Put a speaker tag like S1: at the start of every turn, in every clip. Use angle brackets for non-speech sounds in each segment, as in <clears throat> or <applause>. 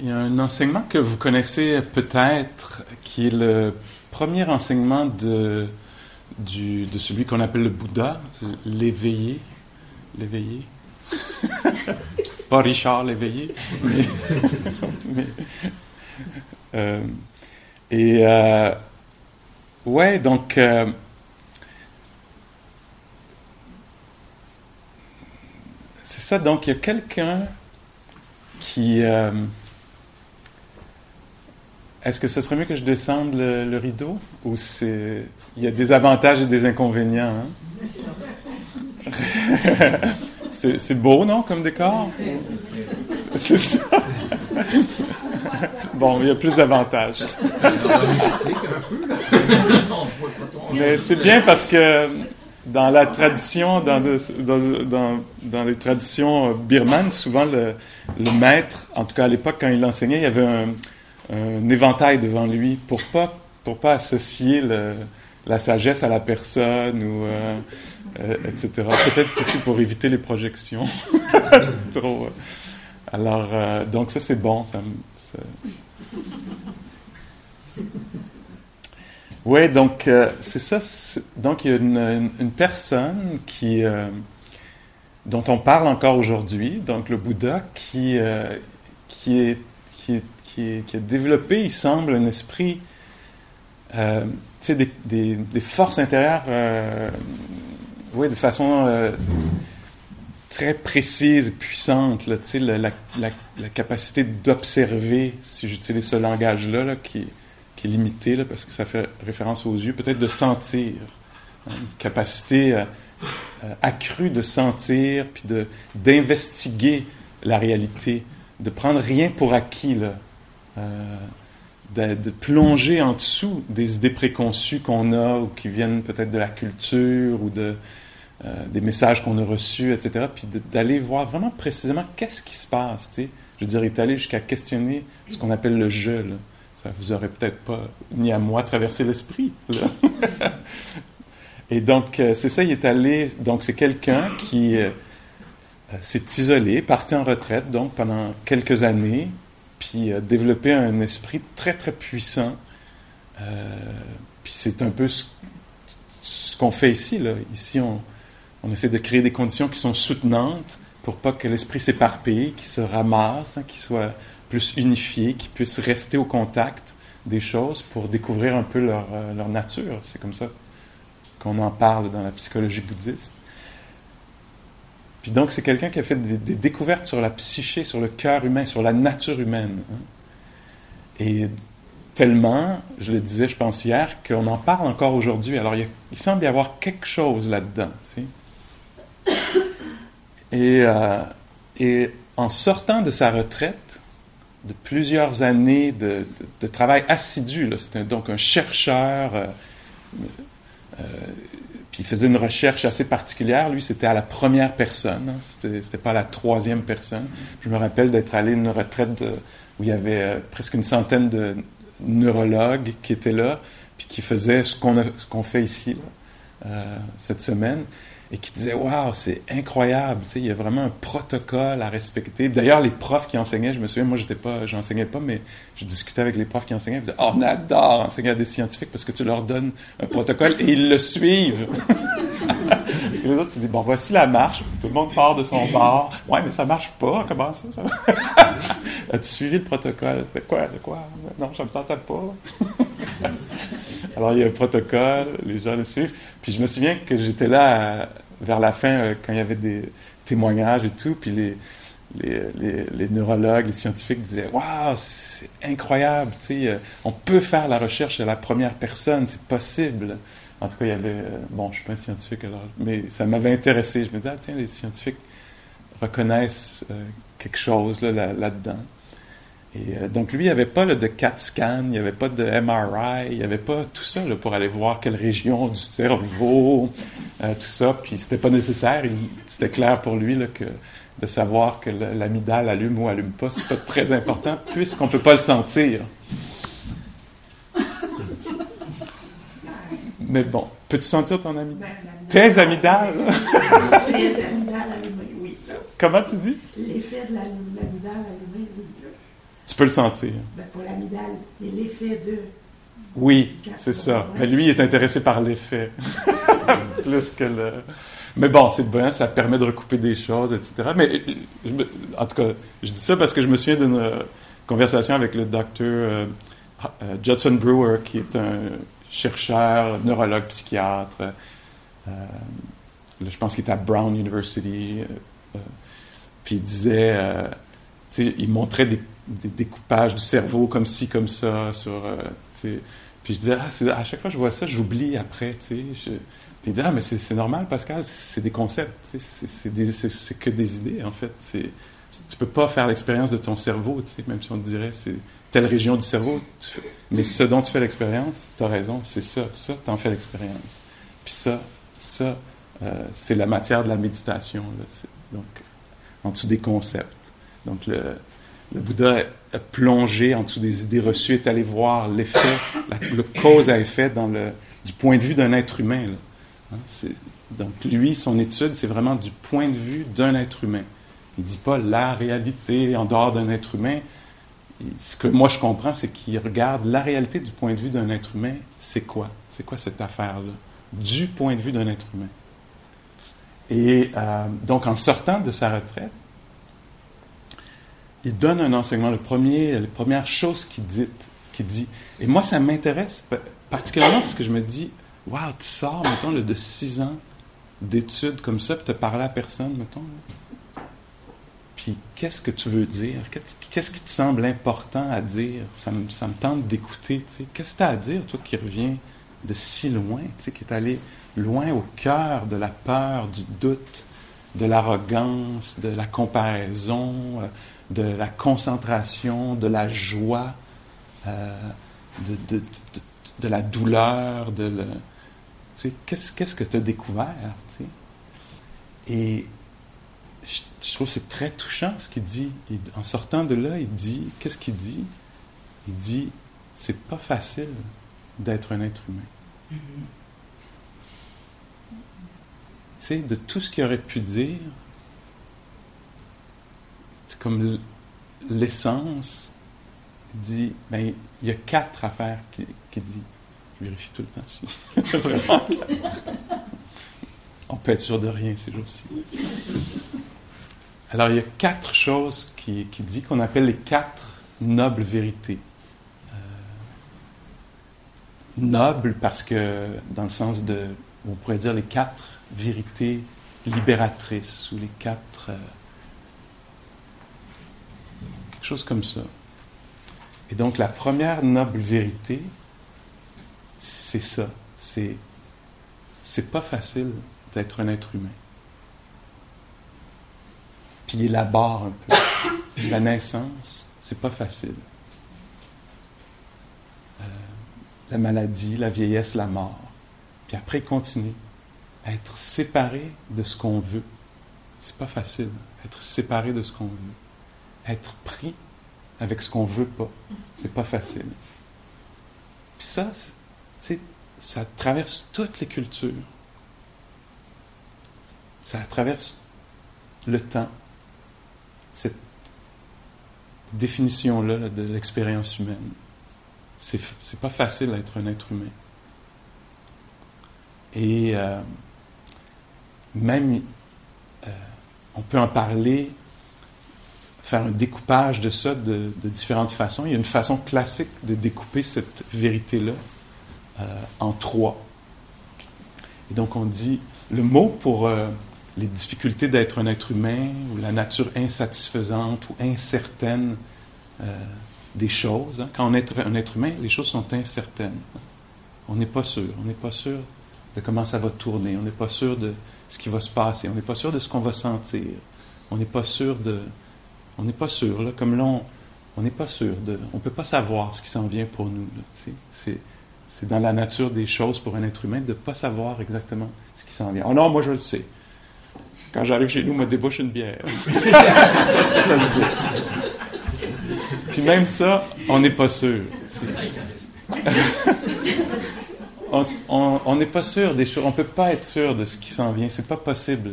S1: il y a un enseignement que vous connaissez peut-être, qui est le premier enseignement de, celui qu'on appelle le Bouddha, l'éveillé. L'éveillé? <laughs> Pas Richard l'éveillé. <laughs> Euh, et. Euh, ouais, donc. Euh, c'est ça, donc il y a quelqu'un qui. Est-ce que ce serait mieux que je descende le, rideau ou c'est il y a des avantages et des inconvénients hein? <laughs> c'est, beau non comme décor? <laughs> C'est ça. <laughs> bon, il y a plus d'avantages. Mais c'est bien parce que dans la tradition, dans, dans, dans, les traditions birmanes, souvent le, le, maître, en tout cas à l'époque quand il enseignait, il y avait un, un éventail devant lui pour pas pour pas associer la sagesse à la personne ou euh, euh, etc. Peut-être aussi pour éviter les projections. <laughs> Trop. Euh. Alors donc ça c'est bon. Ça, Oui, donc c'est ça. Donc il y a une, personne qui dont on parle encore aujourd'hui, donc le Bouddha, qui qui qui est qui, a développé, il semble, un esprit, euh, des, des, forces intérieures, euh, de façon euh, très précise, puissante, la, la, capacité d'observer, si j'utilise ce langage-là, là, qui, est limité, parce que ça fait référence aux yeux, peut-être de sentir, hein, une capacité euh, accrue de sentir, puis d'investiguer la réalité, de prendre rien pour acquis, euh, de, plonger en dessous des idées préconçues qu'on a ou qui viennent peut-être de la culture ou de, euh, des messages qu'on a reçus, etc. Puis d'aller voir vraiment précisément qu'est-ce qui se passe. Tu sais. Je veux dire, est allé jusqu'à questionner ce qu'on appelle le je. Là. Ça vous aurait peut-être pas, ni à moi, traversé l'esprit. <laughs> Et donc, euh, c'est ça, il est allé. Donc, c'est quelqu'un qui s'est isolé, parti en retraite, donc pendant quelques années, puis euh, développer un esprit très, très puissant. Euh, puis c'est un peu ce, qu'on fait ici. Là. Ici, on, on, essaie de créer des conditions qui sont soutenantes pour pas que l'esprit s'éparpille, qu'il se ramasse, hein, qu'il soit plus unifié, qu'il puisse rester au contact des choses pour découvrir un peu leur, euh, leur nature. C'est comme ça qu'on en parle dans la psychologie bouddhiste. Puis donc, c'est quelqu'un qui a fait des, découvertes sur la psyché, sur le cœur humain, sur la nature humaine. Hein. Et tellement, je le disais, je pense hier, qu'on en parle encore aujourd'hui. Alors, il, semble y avoir quelque chose là-dedans. Tu sais. et, euh, et, en sortant de sa retraite, de plusieurs années de, travail assidu, c'était donc un chercheur. Euh, euh, il faisait une recherche assez particulière. Lui, c'était à la première personne. Hein. C'était, pas à la troisième personne. Je me rappelle d'être allé à une retraite où il y avait euh, presque une centaine de neurologues qui étaient là, puis qui faisaient ce qu'on, ce qu'on fait ici euh, cette semaine et qui disait Waouh, c'est incroyable, tu sais, il y a vraiment un protocole à respecter. D'ailleurs, les profs qui enseignaient, je me souviens, moi, j'étais pas, j'enseignais pas, mais je discutais avec les profs qui enseignaient, ils disaient oh, on adore enseigner à des scientifiques parce que tu leur donnes un protocole et ils le suivent. <laughs> et les autres, tu dis Bon, voici la marche, tout le monde part de son bord. Ouais, mais ça marche pas, comment ça, ça <laughs> As-tu suivi le protocole? Quoi De quoi? Non, je me sentais pas. <laughs> Alors, il y a un protocole, les gens le suivent. Puis je me souviens que j'étais là vers la fin, euh, quand il y avait des témoignages et tout, puis les, les, les, neurologues, les scientifiques disaient Waouh, c'est incroyable, tu sais, euh, on peut faire la recherche à la première personne, c'est possible. En tout cas, il y avait. Euh, bon, je ne suis pas un scientifique alors, mais ça m'avait intéressé. Je me disais, ah, tiens, les scientifiques reconnaissent quelque chose là, là-dedans. Et euh, donc, lui, il n'y avait pas de CAT scan, il n'y avait pas de MRI, il n'y avait pas tout ça pour aller voir quelle région du cerveau, euh, tout ça. Puis, c'était pas nécessaire. C'était clair pour lui que de savoir que l'amidale allume ou allume pas, c'est pas très important <laughs> puisqu'on ne peut pas le sentir. Mais bon, peux-tu sentir ton amidale? Tes amygdales? <laughs> L'effet de l'amidale allumée, oui. Comment tu dis?
S2: L'effet de l'amidale allumée, oui
S1: peux le sentir.
S2: Ben, pour l'amidale, mais l'effet de.
S1: Oui, c'est ça. Mais lui, il est intéressé par l'effet. <laughs> Plus que le. Mais bon, c'est bien, ça permet de recouper des choses, etc. Mais en tout cas, je dis ça parce que je me souviens d'une euh, conversation avec le docteur euh, euh, Judson Brewer, qui est un chercheur, neurologue, psychiatre. je pense qu'il est à Brown University. puis il disait, il montrait des, découpages du cerveau comme ci, comme ça, sur. puis je disais, ah, à chaque fois que je vois ça, j'oublie après. Puis il dit, ah, mais c'est normal, Pascal, c'est des concepts, c'est que des idées, en fait. Tu peux pas faire l'expérience de ton cerveau, même si on te dirait, c'est telle région du cerveau. mais ce dont tu fais l'expérience, tu as raison, c'est ça, ça, tu en fais l'expérience. Puis ça, ça, euh, c'est la matière de la méditation, donc, en dessous des concepts. Donc, le, le Bouddha a plongé en dessous des idées reçues, est allé voir l'effet, le cause à effet dans le, du point de vue d'un être humain. Hein, donc, lui, son étude, c'est vraiment du point de vue d'un être humain. Il ne dit pas la réalité en dehors d'un être humain. Ce que moi je comprends, c'est qu'il regarde la réalité du point de vue d'un être humain. C'est quoi? C'est quoi cette affaire-là? Du point de vue d'un être humain. Et euh, donc, en sortant de sa retraite, il donne un enseignement. Le la première chose qu'il dit, et moi ça m'intéresse particulièrement parce que je me dis, Wow, tu sors, mettons, de six ans d'études comme ça, puis tu parles à personne, mettons. Puis qu'est-ce que tu veux dire? Qu'est-ce qui te semble important à dire? Ça me, tente d'écouter. Qu'est-ce que tu as à dire, toi, qui reviens de si loin, tu sais, qui est allé loin au cœur de la peur, du doute, de l'arrogance, de la comparaison, euh, de la concentration, de la joie, euh, de, de, de, la douleur, de, le, qu'est-ce, qu'est-ce que tu as découvert? Et je, trouve que c'est très touchant ce qu'il dit. en sortant de là, il dit, qu'est-ce qu'il dit? Il dit, c'est pas facile d'être un être humain. Mm-hmm. Tu sais, de tout ce qu'il aurait pu dire, c'est comme l'essence, dit, ben, il y a quatre affaires qu'il dit. Je vérifie tout le temps. <laughs> On peut être sûr de rien ces jours-ci. Alors, il y a quatre choses qui, qui dit qu'on appelle les quatre nobles vérités. Euh, nobles parce que, dans le sens de, on pourrait dire les quatre vérités libératrices ou les quatre. Euh, chose comme ça. Et donc, la première noble vérité, c'est ça. C'est, c'est pas facile d'être un être humain. Puis il élabore un peu. <coughs> La naissance, c'est pas facile. Euh, la maladie, la vieillesse, la mort. Puis après, il continue. Être séparé de ce qu'on veut, c'est pas facile. Être séparé de ce qu'on veut. Être pris avec ce qu'on veut pas, c'est pas facile. Puis ça, ça traverse toutes les cultures. Ça traverse le temps. Cette définition-là de l'expérience humaine. C'est, c'est pas facile d'être un être humain. Et euh, même, euh, on peut en parler, faire un découpage de ça de, différentes façons. Il y a une façon classique de découper cette vérité-là euh, en trois. Et donc on dit, le mot pour euh, les difficultés d'être un être humain, ou la nature insatisfaisante ou incertaine euh, des choses, hein. quand on est un être humain, les choses sont incertaines. On n'est pas sûr. On n'est pas sûr de comment ça va tourner. On n'est pas sûr de ce qui va se passer. On n'est pas sûr de ce qu'on va sentir. On n'est pas sûr de... On n'est pas sûr. Là, comme là, on n'est pas sûr de... On ne peut pas savoir ce qui s'en vient pour nous. C'est c'est dans la nature des choses pour un être humain de ne pas savoir exactement ce qui s'en vient. Oh non, moi je le sais. Quand j'arrive chez nous, me débouche une bière. <laughs> Puis même ça, on n'est pas sûr. <laughs> on n'est pas sûr des choses. On ne peut pas être sûr de ce qui s'en vient. C'est pas possible.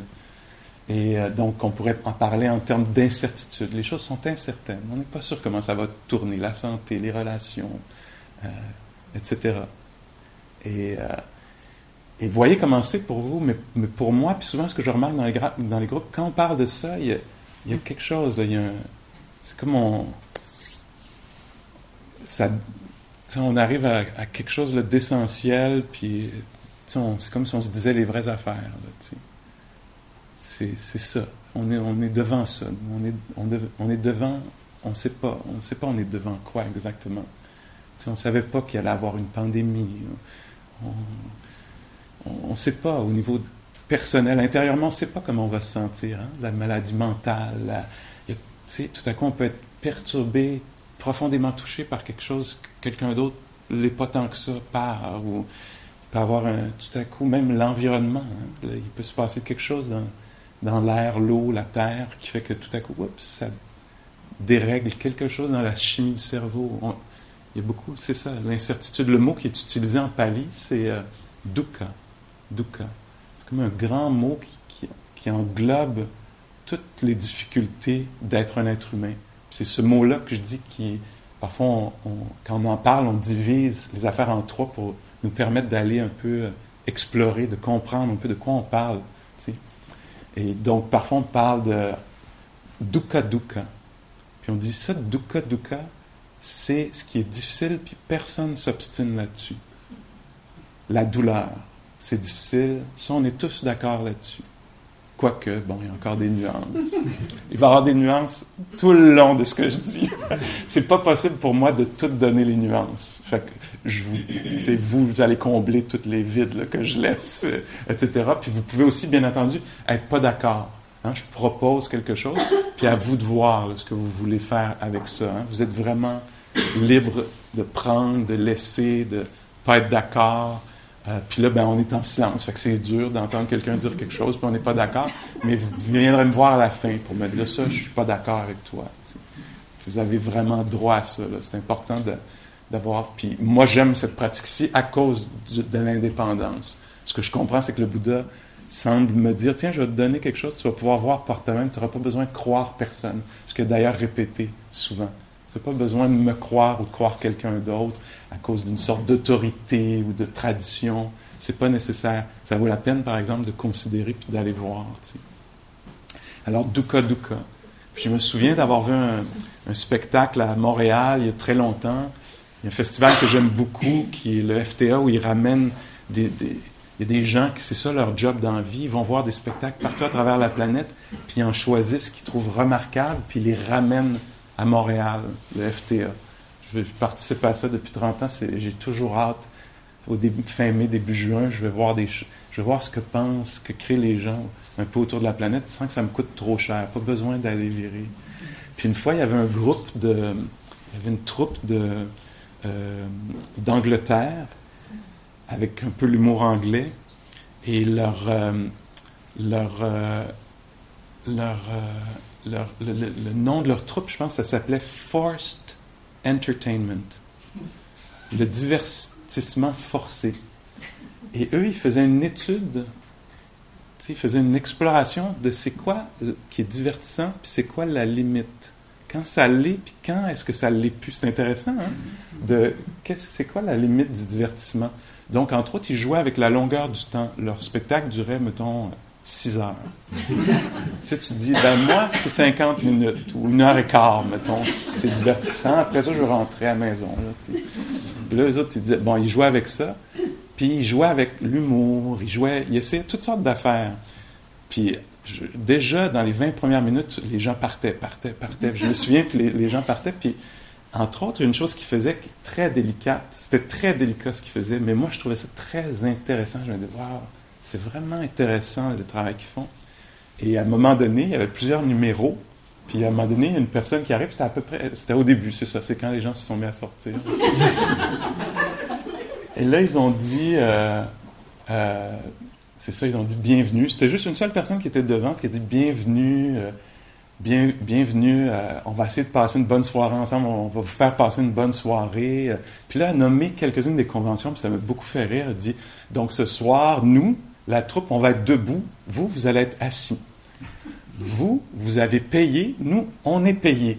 S1: Et euh, donc, on pourrait en parler en termes d'incertitude. Les choses sont incertaines. On n'est pas sûr comment ça va tourner, la santé, les relations, euh, etc. Et, euh, et voyez comment c'est pour vous, mais, pour moi, puis souvent ce que je remarque dans les, groupes, quand on parle de ça, il y a, quelque chose, là, y a c'est comme on... Ça, on arrive à, quelque chose d'essentiel, puis c'est comme si on se disait les vraies affaires. C'est, ça. On est, on est devant ça. On est, on, on est devant, on ne sait pas. On ne sait pas on est devant quoi exactement. on ne savait pas qu'il allait avoir une pandémie. On ne sait pas au niveau personnel, intérieurement, on ne sait pas comment on va se sentir. Hein. La maladie mentale, la, tout à coup, on peut être perturbé, profondément touché par quelque chose que quelqu'un d'autre n'est pas tant que ça par, ou il peut avoir un, tout à coup, même l'environnement. Hein. il peut se passer quelque chose dans, dans l'air, l'eau, la terre, qui fait que tout à coup, ça dérègle quelque chose dans la chimie du cerveau. il y a beaucoup, c'est ça, l'incertitude. Le mot qui est utilisé en pali, c'est euh, dukkha. C'est comme un grand mot qui, qui, englobe toutes les difficultés d'être un être humain. C'est ce mot-là que je dis qui, parfois, quand on en parle, on divise les affaires en trois pour nous permettre d'aller un peu euh, explorer, de comprendre un peu de quoi on parle. Et donc, parfois, on parle de dukkha dukkha. Puis on dit ça, dukkha dukkha, c'est ce qui est difficile, puis personne ne s'obstine là-dessus. La douleur, c'est difficile. Ça, on est tous d'accord là-dessus. Quoique, bon, il y a encore des nuances. <laughs> Il va y avoir des nuances tout le long de ce que je dis. <laughs> C'est pas possible pour moi de tout donner les nuances. Fait que je vous, vous, vous allez combler toutes les vides que je laisse, euh, etc. Puis vous pouvez aussi, bien entendu, être pas d'accord. Hein. Je propose quelque chose, puis à vous de voir ce que vous voulez faire avec ça. Hein. Vous êtes vraiment libre de prendre, de laisser, de pas être d'accord. Euh, puis là, ben, on est en silence. Fait que c'est dur d'entendre quelqu'un dire quelque chose, puis on n'est pas d'accord. Mais vous viendrez me voir à la fin pour me dire ça, je suis pas d'accord avec toi. Vous avez vraiment droit à ça. C'est important d'avoir. Puis moi, j'aime cette pratique-ci à cause de l'indépendance. Ce que je comprends, c'est que le Bouddha semble me dire tiens, je vais te donner quelque chose, tu vas pouvoir voir par toi-même, tu n'auras pas besoin de croire personne. Ce que d'ailleurs répété souvent. Tu n'as pas besoin de me croire ou de croire quelqu'un d'autre à cause d'une sorte d'autorité ou de tradition. C'est pas nécessaire. Ça vaut la peine, par exemple, de considérer puis d'aller voir. Alors, Dukkha Dukkha. Puis je me souviens d'avoir vu un, spectacle à Montréal il y a très longtemps. Il y a un festival que j'aime beaucoup, qui est le FTA, où ils ramènent des, il y a des gens qui, c'est ça leur job dans la vie, ils vont voir des spectacles partout à travers la planète, puis ils en choisissent ce qu'ils trouvent remarquable, puis ils les ramènent à Montréal, le FTA je, participe à ça depuis 30 ans. J'ai toujours hâte, au début, fin mai, début juin, je vais voir des, je vais voir ce que pensent, ce que créent les gens un peu autour de la planète sans que ça me coûte trop cher. Pas besoin d'aller virer. Puis une fois, il y avait un groupe de, il y avait une troupe de euh, d'Angleterre avec un peu l'humour anglais et leur euh, euh, le, nom de leur troupe, je pense, ça s'appelait Forced entertainment, le divertissement forcé. Et eux, ils faisaient une étude, ils faisaient une exploration de c'est quoi qui est divertissant, puis c'est quoi la limite. Quand ça l'est, puis quand est-ce que ça l'est plus? C'est intéressant, hein? De, c'est quoi la limite du divertissement? Donc, entre autres, ils jouaient avec la longueur du temps. Leur spectacle durait, mettons, 6 heures. <laughs> tu sais, tu dis, ben moi, c'est 50 minutes ou une heure et quart, mettons, c'est divertissant. Après ça, je vais rentrer à la maison. Là, Puis là, les autres, ils disaient, bon, ils jouaient avec ça. Puis ils jouaient avec l'humour, ils jouaient, ils essayaient toutes sortes d'affaires. Puis déjà, dans les 20 premières minutes, les gens partaient, partaient, partaient. je me <laughs> souviens, que les, gens partaient. Puis, entre autres, une chose qu'ils faisaient qui est très délicate, c'était très délicat ce qu'ils faisaient, mais moi, je trouvais ça très intéressant. Je me disais, waouh, c'est vraiment intéressant le travail qu'ils font. Et à un moment donné, il y avait plusieurs numéros. Puis à un moment donné, il y a une personne qui arrive, c'était à peu près, c'était au début, c'est ça, c'est quand les gens se sont mis à sortir. <laughs> Et là, ils ont dit, euh, euh, c'est ça, ils ont dit bienvenue. C'était juste une seule personne qui était devant, qui a dit bienvenue, euh, bien, bienvenue, on va essayer de passer une bonne soirée ensemble, on va vous faire passer une bonne soirée. Puis là, elle a nommé quelques-unes des conventions, puis ça m'a beaucoup fait rire. Elle dit, donc ce soir, nous, la troupe, on va être debout, vous, vous allez être assis. Vous, vous avez payé, nous, on est payé.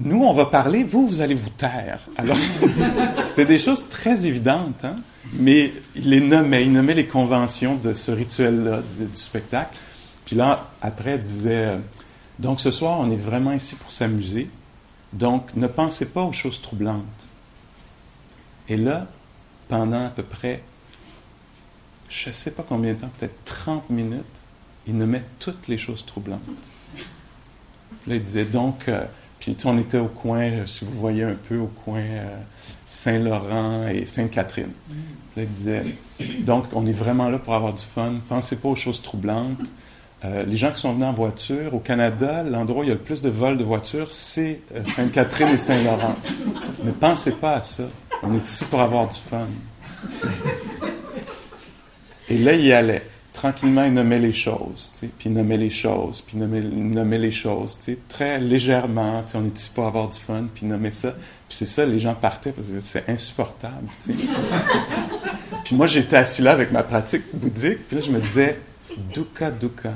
S1: Nous, on va parler, vous, vous allez vous taire. Alors, <laughs> c'était des choses très évidentes, hein? mais il les nommait, il nommait les conventions de ce rituel-là, du, spectacle. Puis là, après, il disait, euh, donc ce soir, on est vraiment ici pour s'amuser, donc ne pensez pas aux choses troublantes. Et là, pendant à peu près, je ne sais pas combien de temps, peut-être 30 minutes, il nommait toutes les choses troublantes. Là, il disait donc, euh, puis on était au coin, euh, si vous voyez un peu, au coin euh, Saint-Laurent et Sainte-Catherine. Là, il disait, donc on est vraiment là pour avoir du fun, pensez pas aux choses troublantes. les gens qui sont venus en voiture, au Canada, l'endroit où il y a le plus de vols de voitures, c'est Sainte-Catherine et Saint-Laurent. <laughs> Ne pensez pas à ça. On est ici pour avoir du fun. <laughs> Et là, il allait tranquillement, il nommait les choses, puis il nommait les choses, puis il nommait, il nommait les choses, très légèrement, on ici pour avoir du fun, puis il nommait ça. Puis c'est ça, les gens partaient parce que c'est insupportable, <laughs> puis moi, j'étais assis là avec ma pratique bouddhique, puis là, je me disais, dukkha, dukkha.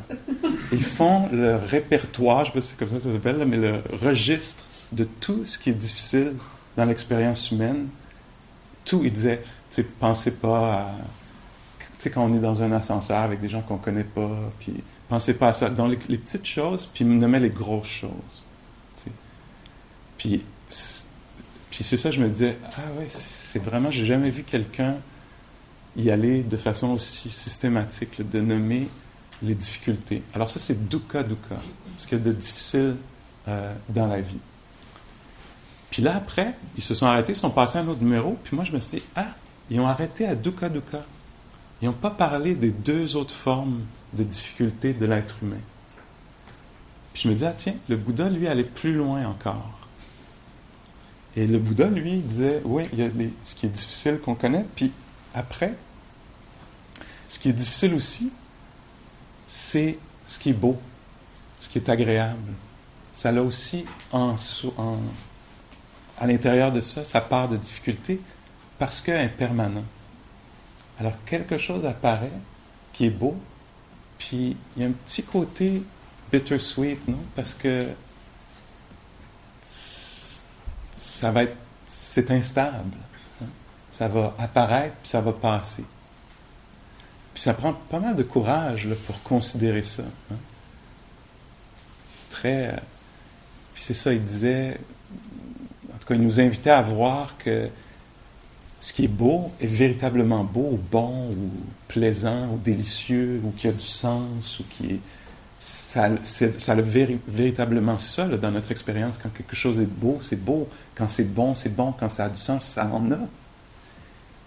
S1: Ils font le répertoire, je sais pas si c'est comme ça que ça s'appelle, mais le registre de tout ce qui est difficile dans l'expérience humaine. Tout, il disait, tu pensez pas à sais, quand on est dans un ascenseur avec des gens qu'on connaît pas, puis pensez pas à ça. Dans les, petites choses, puis nommer les grosses choses. Puis, puis c'est ça, je me disais, ah ouais, c'est vraiment, j'ai jamais vu quelqu'un y aller de façon aussi systématique, de nommer les difficultés. Alors ça, c'est dukkha dukkha, ce qu'il y a de difficile euh, dans la vie. Puis là, après, ils se sont arrêtés, ils sont passés à un autre numéro, puis moi, je me suis dit, ah, ils ont arrêté à dukkha dukkha. Ils n'ont pas parlé des deux autres formes de difficulté de l'être humain. Puis je me dis, ah tiens, le Bouddha, lui, allait plus loin encore. Et le Bouddha, lui, disait, oui, il y a ce qui est difficile qu'on connaît, puis après, ce qui est difficile aussi, c'est ce qui est beau, ce qui est agréable. Ça l'a aussi en, en, à l'intérieur de ça, sa part de difficulté, parce permanente. Alors quelque chose apparaît qui est beau, puis il y a un petit côté bittersweet, non? Parce que ça va c'est instable. Hein? Ça va apparaître, puis ça va passer. Puis ça prend pas mal de courage pour considérer ça. Hein? Très. Puis c'est ça, il disait. En tout cas, il nous invitait à voir que ce qui est beau est véritablement beau, bon, ou plaisant, ou délicieux, ou qui a du sens, ou qui est. Ça, ça a véritablement ça dans notre expérience. Quand quelque chose est beau, c'est beau. Quand c'est bon, c'est bon. Quand ça a du sens, ça en a.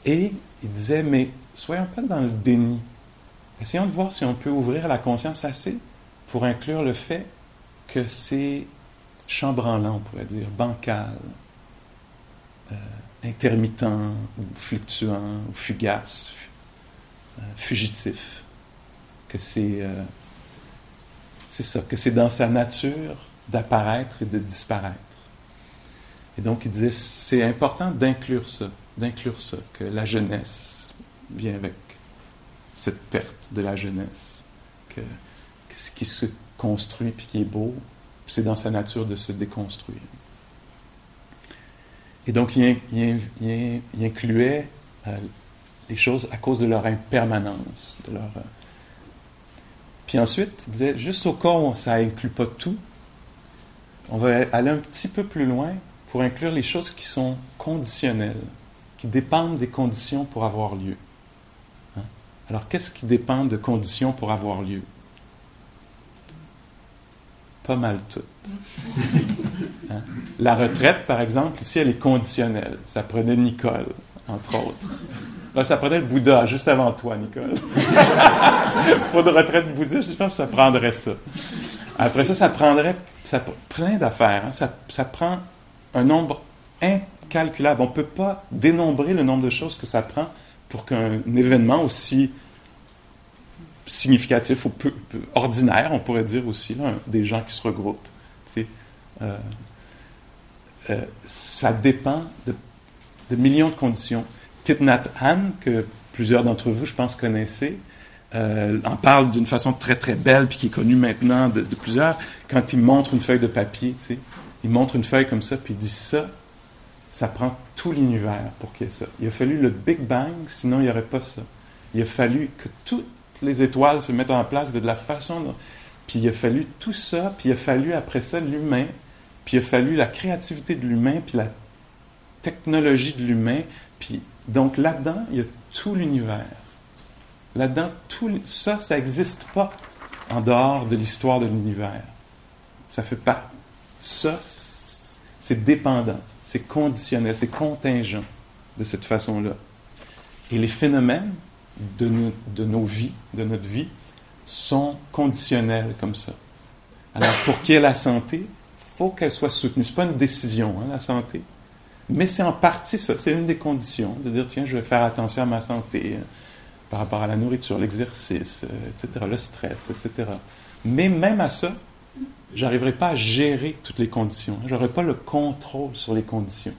S1: Et il disait, mais soyons pas dans le déni. Essayons de voir si on peut ouvrir la conscience assez pour inclure le fait que c'est chambranlant, on pourrait dire, bancal. Euh, intermittent ou fluctuant ou fugace, euh, fugitif, que c'est euh, c'est ça, que c'est dans sa nature d'apparaître et de disparaître. Et donc il disait c'est important d'inclure ça, d'inclure ça, que la jeunesse vient avec cette perte de la jeunesse, que, ce qui se construit puis qui est beau, c'est dans sa nature de se déconstruire. Et donc, il, incluait euh, les choses à cause de leur impermanence. Euh. Puis ensuite, il disait, juste au cas où ça inclut pas tout, on va aller un petit peu plus loin pour inclure les choses qui sont conditionnelles, qui dépendent des conditions pour avoir lieu. Hein? Alors, qu'est-ce qui dépend de conditions pour avoir lieu? Pas mal tout. <laughs> Hein? La retraite, par exemple, ici, elle est conditionnelle. Ça prenait Nicole, entre autres. ça prenait le Bouddha, juste avant toi, Nicole. <laughs> Pour une retraite bouddhiste, je pense que ça prendrait ça. Après ça, ça prendrait ça, plein d'affaires. Hein. Ça, ça prend un nombre incalculable. On ne peut pas dénombrer le nombre de choses que ça prend pour qu'un événement aussi significatif ou peu, ordinaire, on pourrait dire aussi, des gens qui se regroupent. Euh, euh, ça dépend de, millions de conditions. Thich Nhat que plusieurs d'entre vous, je pense, connaissez, euh, en parle d'une façon très très belle, puis qui est connue maintenant de, de plusieurs, quand il montre une feuille de papier, tu sais, il montre une feuille comme ça, puis il dit ça, ça prend tout l'univers pour qu'il y ait ça. Il a fallu le Big Bang, sinon il n'y aurait pas ça. Il a fallu que toutes les étoiles se mettent en place de la façon dont... Puis il a fallu tout ça, puis il a fallu après ça l'humain, puis il a fallu la créativité de l'humain, puis la technologie de l'humain, puis donc là-dedans, il y a tout l'univers. Là-dedans, tout ça, ça n'existe pas en dehors de l'histoire de l'univers. Ça fait pas. Ça, c'est dépendant, c'est conditionnel, c'est contingent de cette façon-là. Et les phénomènes de, de nos vies, de notre vie, sont conditionnels comme ça. Alors, pour qu'il y ait la santé, faut qu'elle soit soutenue. Ce n'est pas une décision, hein, la santé. Mais c'est en partie ça, c'est une des conditions, de dire, tiens, je vais faire attention à ma santé euh, par rapport à la nourriture, l'exercice, euh, etc., le stress, etc. Mais même à ça, j'arriverai pas à gérer toutes les conditions. Je n'aurai pas le contrôle sur les conditions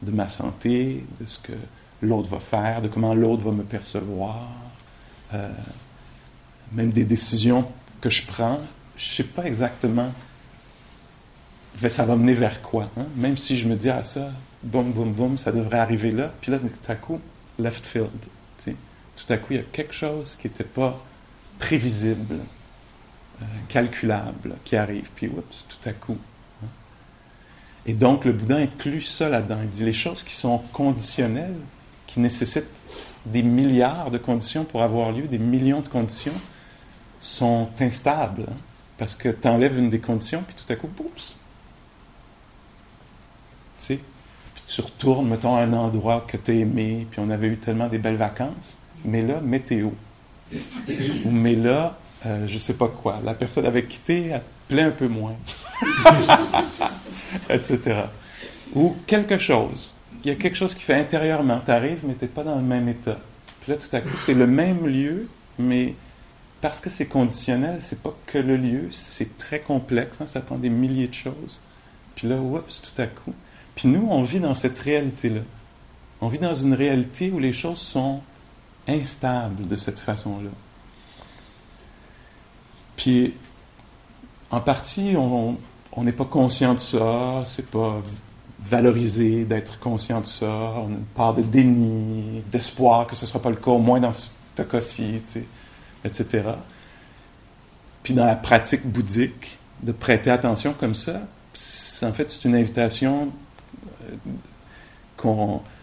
S1: de ma santé, de ce que l'autre va faire, de comment l'autre va me percevoir, euh, même des décisions que je prends. Je ne sais pas exactement ça va mener vers quoi. Hein? Même si je me dis, ah ça, boum, boum, boum, ça devrait arriver là. Puis là, tout à coup, left field. Tout à coup, il y a quelque chose qui n'était pas prévisible, euh, calculable, qui arrive. Puis, oups, tout à coup. Hein. Et donc, le Bouddha inclut ça là-dedans. Il dit les choses qui sont conditionnelles, qui nécessitent des milliards de conditions pour avoir lieu, des millions de conditions, sont instables. Hein. parce que tu enlèves une des conditions, puis tout à coup, oups. Tu sais, tu retournes, mettons, à un endroit que tu as aimé, puis on avait eu tellement des belles vacances, mais là, météo. Ou mais là, euh, je sais pas quoi, la personne avait quitté, elle plaît un peu moins. <laughs> Etc. Ou quelque chose. Il y a quelque chose qui fait intérieurement. Tu arrives, mais tu pas dans le même état. Puis là, tout à coup, c'est le même lieu, mais parce que c'est conditionnel, c'est pas que le lieu, c'est très complexe, hein, ça prend des milliers de choses. Puis là, oups, tout à coup, puis nous, on vit dans cette réalité-là. On vit dans une réalité où les choses sont instables de cette façon-là. Puis, en partie, on n'est pas conscient de ça, c'est pas valorisé d'être conscient de ça, on a une part de déni, d'espoir que ce ne sera pas le cas, au moins dans ce cas-ci, etc. Puis dans la pratique bouddhique, de prêter attention comme ça, en fait, c'est une invitation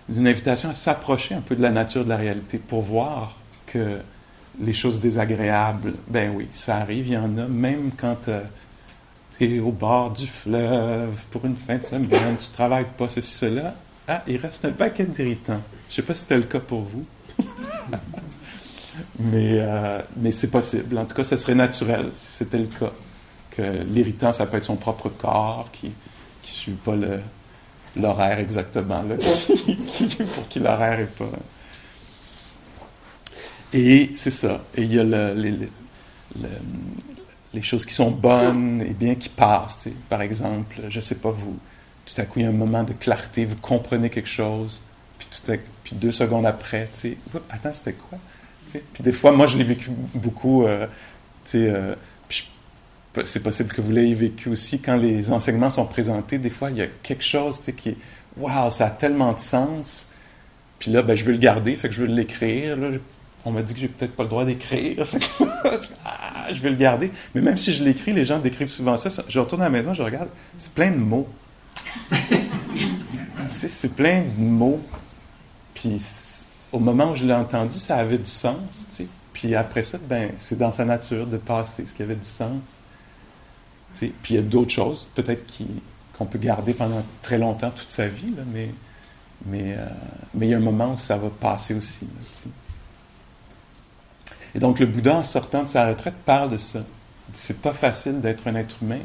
S1: une invitation à s'approcher un peu de la nature de la réalité pour voir que les choses désagréables, ben oui, ça arrive, il y en a, même quand euh, tu es au bord du fleuve pour une fin de semaine, tu travailles pas, ceci, cela. Ah, il reste un paquet d'irritants. Je sais pas si c'était le cas pour vous. <laughs> mais euh, mais c'est possible. En tout cas, ce serait naturel si c'était le cas. Que l'irritant, ça peut être son propre corps qui ne suit pas le, l'horaire exactement, là, pour qu'il l'horaire est pas. Et c'est ça. Et il y a les, choses qui sont bonnes et bien qui passent. Par exemple, je ne sais pas vous, tout à coup il y a un moment de clarté, vous comprenez quelque chose, puis, tout à, puis deux secondes après, tu sais, attends, c'était quoi? Puis des fois, moi je l'ai vécu beaucoup, euh, tu sais, euh, c'est possible que vous l'ayez vécu aussi, quand les enseignements sont présentés, des fois, il y a quelque chose qui est Waouh, ça a tellement de sens. Puis là, ben, je veux le garder, fait que je veux l'écrire. On m'a dit que j'ai peut-être pas le droit d'écrire. <laughs> ah, je vais le garder. Mais même si je l'écris, les gens décrivent souvent ça. Je retourne à la maison, je regarde, c'est plein de mots. <laughs> c'est plein de mots. Puis au moment où je l'ai entendu, ça avait du sens. Puis après ça, ben, c'est dans sa nature de passer ce qui avait du sens. Puis il y a d'autres choses, peut-être qu'on peut garder pendant très longtemps, toute sa vie, mais, mais, euh, mais il y a un moment où ça va passer aussi. Et donc le Bouddha, en sortant de sa retraite, parle de ça. C'est pas facile d'être un être humain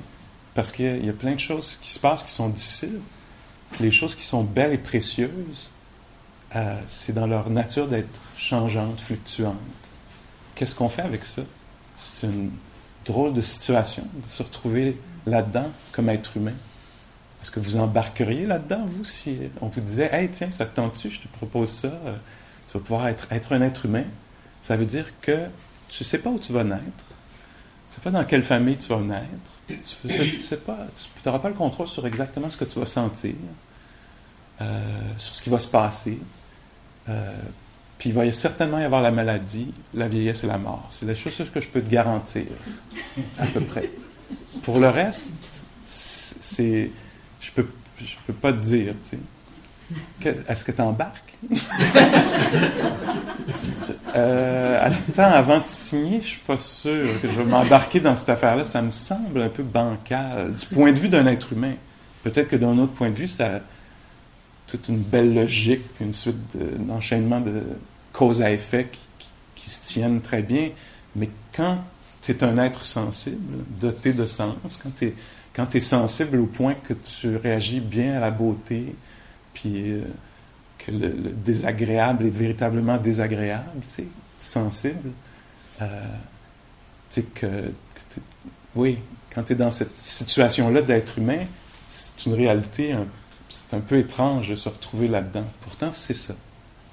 S1: parce qu'il y, a plein de choses qui se passent qui sont difficiles. Les choses qui sont belles et précieuses, euh, c'est dans leur nature d'être changeantes, fluctuantes. Qu'est-ce qu'on fait avec ça? C'est une drôle de situation de se retrouver là-dedans comme être humain. Est-ce que vous embarqueriez là-dedans, vous, si on vous disait Hey, tiens, ça te tente-tu, je te propose ça, euh, tu vas pouvoir être, être un être humain Ça veut dire que tu sais pas où tu vas naître, tu sais pas dans quelle famille tu vas naître, tu sais pas, tu n'auras pas le contrôle sur exactement ce que tu vas sentir, euh, sur ce qui va se passer. Euh, puis il va certainement y avoir la maladie, la vieillesse et la mort. C'est les choses que je peux te garantir, à peu près. Pour le reste, c'est, je peux, je peux pas te dire. Tu sais. Est-ce que tu embarques <laughs> euh, temps, avant de signer, je suis pas sûr que je vais m'embarquer dans cette affaire-là. Ça me semble un peu bancal du point de vue d'un être humain. Peut-être que d'un autre point de vue, ça toute une belle logique, une suite d'enchaînement de, cause à effet qui, se tiennent très bien. Mais quand tu es un être sensible, doté de sens, quand tu es, quand sensible au point que tu réagis bien à la beauté, puis euh, que le, désagréable est véritablement désagréable, tu sais, sensible, euh, tu sais, que, oui, quand tu es dans cette situation-là d'être humain, c'est une réalité, c'est un peu étrange de se retrouver là-dedans. Pourtant, c'est ça.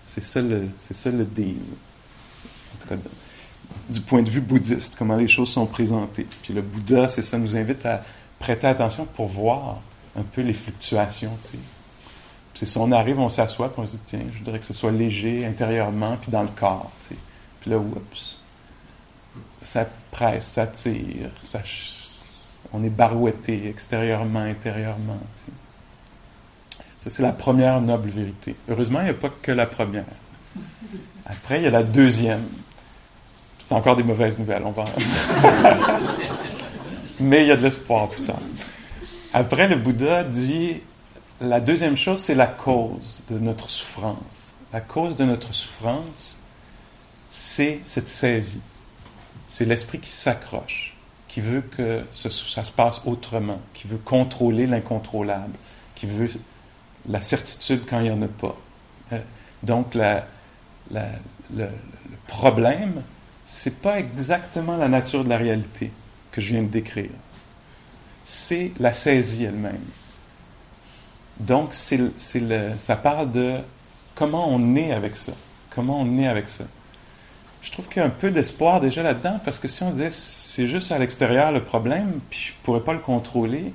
S1: C'est ça, le, c'est deal. En tout cas, du point de vue bouddhiste, comment les choses sont présentées. Puis le Bouddha, c'est ça, nous invite à prêter attention pour voir un peu les fluctuations. Tu sais. Si on arrive, on s'assoit, puis on se dit, tiens, je voudrais que ce soit léger intérieurement, puis dans le corps. Tu sais. Puis là, oups, ça presse, ça tire, ça, on est barouetté extérieurement, intérieurement. Ça, c'est la première noble vérité. Heureusement, il n'y a pas que la première. Après, il y a la deuxième. C'est encore des mauvaises nouvelles, on va. <laughs> Mais il y a de l'espoir plus tard. Après, le Bouddha dit la deuxième chose, c'est la cause de notre souffrance. La cause de notre souffrance, c'est cette saisie. C'est l'esprit qui s'accroche, qui veut que ça se passe autrement, qui veut contrôler l'incontrôlable, qui veut la certitude quand il n'y en a pas. Euh, donc, le, le, problème, c'est pas exactement la nature de la réalité que je viens de décrire. C'est la saisie elle-même. Donc, c'est, ça parle de comment on est avec ça. Comment on est avec ça. Je trouve qu'il y a un peu d'espoir déjà là-dedans, parce que si on disait c'est juste à l'extérieur le problème, puis je ne pourrais pas le contrôler,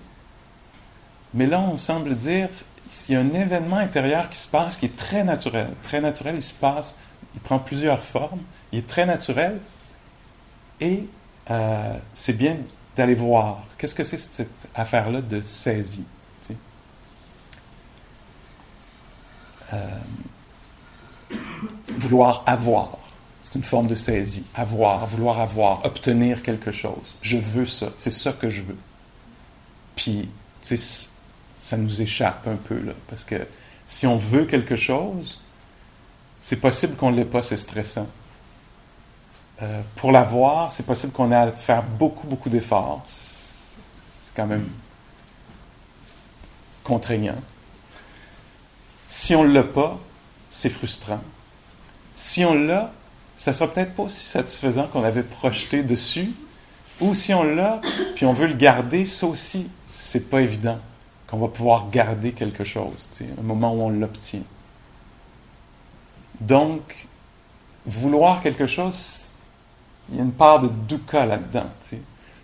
S1: mais là, on semble dire il y a un événement intérieur qui se passe qui est très naturel. Très naturel, il se passe, il prend plusieurs formes, il est très naturel et euh, c'est bien d'aller voir qu'est-ce que c'est cette affaire-là de saisie. Euh, vouloir avoir, c'est une forme de saisie. Avoir, vouloir avoir, obtenir quelque chose. Je veux ça, c'est ça que je veux. Puis, tu sais, ça nous échappe un peu, là, parce que si on veut quelque chose, c'est possible qu'on ne l'ait pas, c'est stressant. Euh, pour l'avoir, c'est possible qu'on ait à faire beaucoup, beaucoup d'efforts. C'est quand même contraignant. Si on ne l'a pas, c'est frustrant. Si on l'a, ça sera peut-être pas aussi satisfaisant qu'on avait projeté dessus. Ou si on l'a, puis on veut le garder, ça aussi, c'est pas évident qu'on va pouvoir garder quelque chose, un moment où on l'obtient. Donc, vouloir quelque chose, il y a une part de dukkha là-dedans.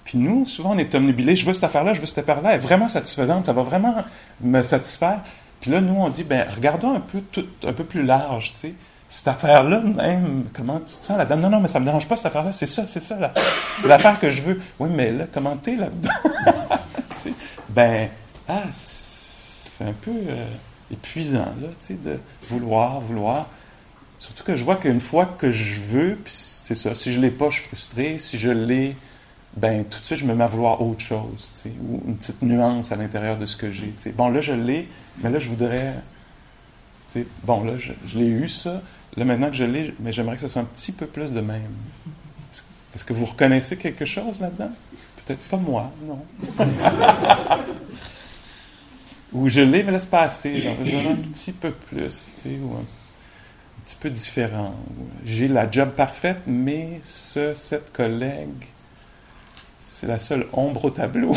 S1: Puis nous, souvent, on est omnibilés. Je veux cette affaire-là, je veux cette affaire-là. Elle est vraiment satisfaisante, ça va vraiment me satisfaire. Puis là, nous, on dit, ben, regardons un peu, un peu plus large, tu sais. Cette affaire-là, même, comment tu te sens là-dedans? Non, non, mais ça me dérange pas, cette affaire-là, c'est ça, c'est ça. C'est l'affaire que je veux. Oui, mais là, comment t'es là-dedans? <laughs> ben, ah, c'est un peu euh, épuisant, là, tu sais, de vouloir, vouloir. Surtout que je vois qu'une fois que je veux, puis c'est ça, si je l'ai pas, je suis frustré. Si je l'ai, ben tout de suite, je me mets à vouloir autre chose, tu sais, ou une petite nuance à l'intérieur de ce que j'ai. Bon, là, je l'ai, mais là, je voudrais, tu sais, bon, là, je, je l'ai eu, ça. Là, maintenant que je l'ai, mais j'aimerais que ça soit un petit peu plus de même. Est-ce que vous reconnaissez quelque chose là-dedans? Peut-être pas moi, non. <laughs> Ou je l'ai, mais laisse passer. J'en veux un petit peu plus, tu sais, ou un, petit peu différent. J'ai la job parfaite, mais ce, cette collègue, c'est la seule ombre au tableau,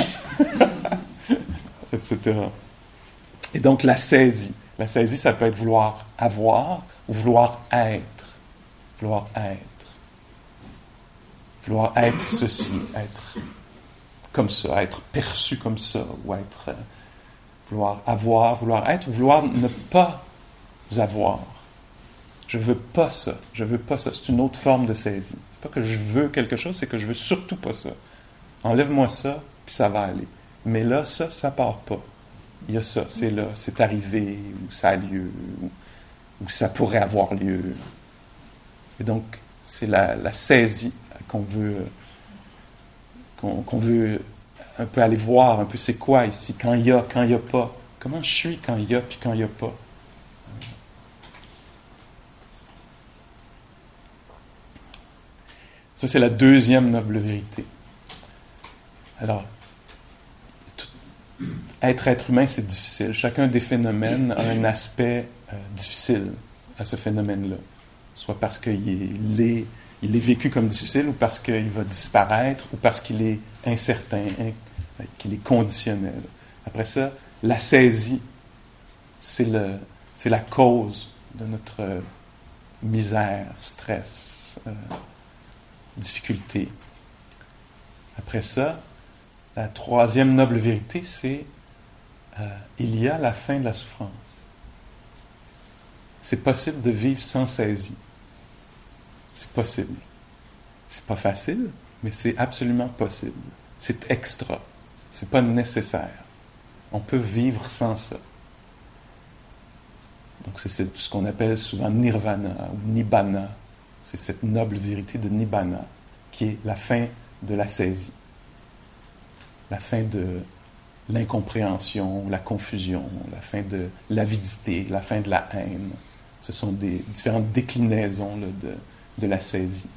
S1: <laughs> etc. Et donc la saisie. La saisie, ça peut être vouloir avoir ou vouloir être. Vouloir être. vouloir être ceci, être comme ça, être perçu comme ça, ou être, euh, vouloir avoir, vouloir être, ou vouloir ne pas avoir. Je veux pas ça, je veux pas ça. C'est une autre forme de saisie. C'est pas que je veux quelque chose, c'est que je veux surtout pas ça. Enlève-moi ça, puis ça va aller. Mais là, ça, ça part pas. Il y a ça, c'est là, c'est arrivé, ou ça a lieu, ou, ça pourrait avoir lieu. Et donc, c'est la, saisie qu'on veut, qu'on veut un peu aller voir, un peu c'est quoi ici, quand il y a, quand il n'y a pas. Comment je suis quand il y a, puis quand il n'y a pas. Ça, c'est la deuxième noble vérité. Alors, être être humain, c'est difficile. Chacun des phénomènes a un aspect euh, difficile à ce phénomène-là. Soit parce qu'il est, il est vécu comme difficile, ou parce qu'il va disparaître, ou parce qu'il est incertain, qu'il est conditionnel. Après ça, la saisie, c'est la cause de notre misère, stress, euh, difficulté. Après ça, la troisième noble vérité, c'est euh, il y a la fin de la souffrance. C'est possible de vivre sans saisie. C'est possible. C'est pas facile, mais c'est absolument possible. C'est extra. C'est pas nécessaire. On peut vivre sans ça. Donc c'est ce qu'on appelle souvent nirvana ou nibbana. C'est cette noble vérité de nibbana qui est la fin de la saisie la fin de l'incompréhension, la confusion, la fin de l'avidité, la fin de la haine. Ce sont des différentes déclinaisons de, de, la saisie.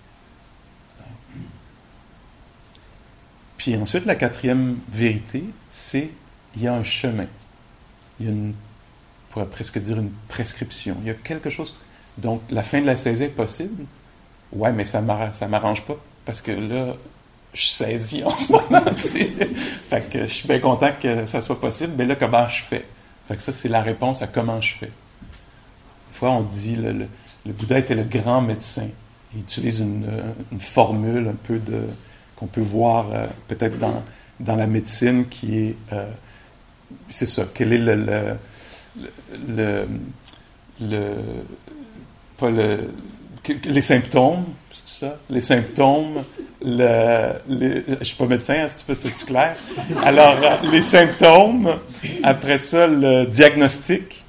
S1: Puis ensuite, la quatrième vérité, c'est il y a un chemin. Il y a une, on pourrait presque dire une prescription. Il y a quelque chose. Donc, la fin de la saisie est possible. Ouais, mais ça ne m'arrange pas parce que là, je saisis en ce moment. fait que je suis bien content que ça soit possible, mais là, comment je fais? Fait que ça, c'est la réponse à comment je fais. Une fois, on dit le, le, Bouddha était le grand médecin. Il utilise une, formule un peu de qu'on peut voir euh, peut-être dans, dans la médecine qui est euh, c'est ça, quel est le, le, le, pas le les symptômes, c'est ça? Les symptômes, le, je suis pas médecin, hein, c'est clair? Alors, euh, les symptômes, après ça, le diagnostic,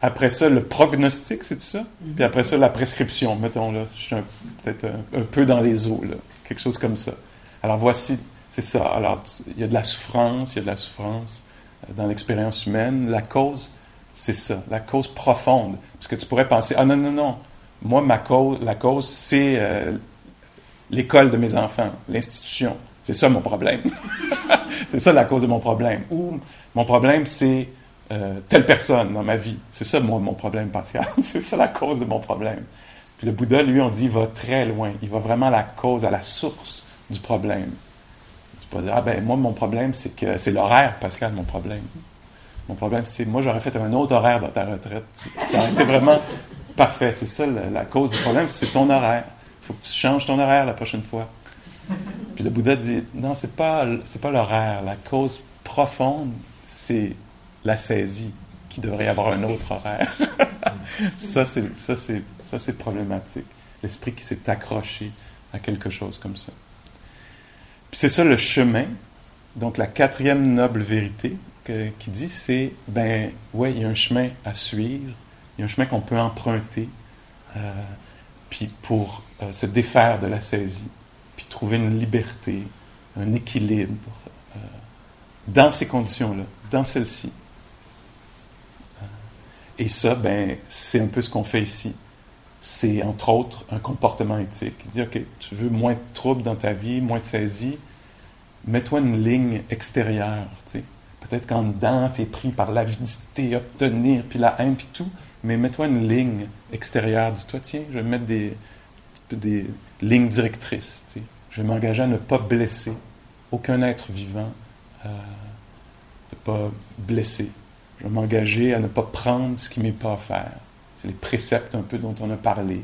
S1: après ça, le prognostic, c'est tout ça? Puis après ça, la prescription, mettons, là, je suis peut-être un, peu dans les eaux, quelque chose comme ça. Alors, voici, c'est ça. Alors, il y a de la souffrance, il y a de la souffrance euh, dans l'expérience humaine. La cause, c'est ça, la cause profonde. Parce que tu pourrais penser, ah non, non, non, moi, ma cause, la cause, c'est euh, l'école de mes enfants, l'institution. C'est ça mon problème. <laughs> c'est ça la cause de mon problème. Ou mon problème, c'est euh, telle personne dans ma vie. C'est ça moi, mon problème, Pascal. <laughs> c'est ça la cause de mon problème. Puis le Bouddha, lui, on dit, il va très loin. Il va vraiment à la cause, à la source du problème. Tu peux dire, ah ben moi, mon problème, c'est que c'est l'horaire, Pascal, mon problème. Mon problème, c'est moi, j'aurais fait un autre horaire dans ta retraite. Ça aurait été vraiment Parfait, c'est ça la, cause du problème, c'est ton horaire. Il faut que tu changes ton horaire la prochaine fois. Puis le Bouddha dit non, c'est pas pas l'horaire. La cause profonde, c'est la saisie qui devrait avoir un autre horaire. <laughs> ça c'est ça c'est problématique. L'esprit qui s'est accroché à quelque chose comme ça. C'est ça le chemin. Donc la quatrième noble vérité qui dit c'est ben ouais il y a un chemin à suivre il y a un chemin qu'on peut emprunter euh, pour euh, se défaire de la saisie, puis trouver une liberté, un équilibre euh, dans ces conditions-là, dans celles-ci. Et ça, ben, c'est un peu ce qu'on fait ici. C'est entre autres un comportement éthique. Dire, OK, tu veux moins de troubles dans ta vie, moins de saisie, mets-toi une ligne extérieure. Peut-être qu'en dedans, tu es pris par l'avidité, obtenir, puis la haine, puis tout mais mets-toi une ligne extérieure. Dis-toi, tiens, je vais mettre des, des lignes directrices. Je vais m'engager à ne pas blesser aucun être vivant, euh, ne pas blesser. Je vais m'engager à ne pas prendre ce qui m'est pas offert. Les préceptes un peu dont on a parlé,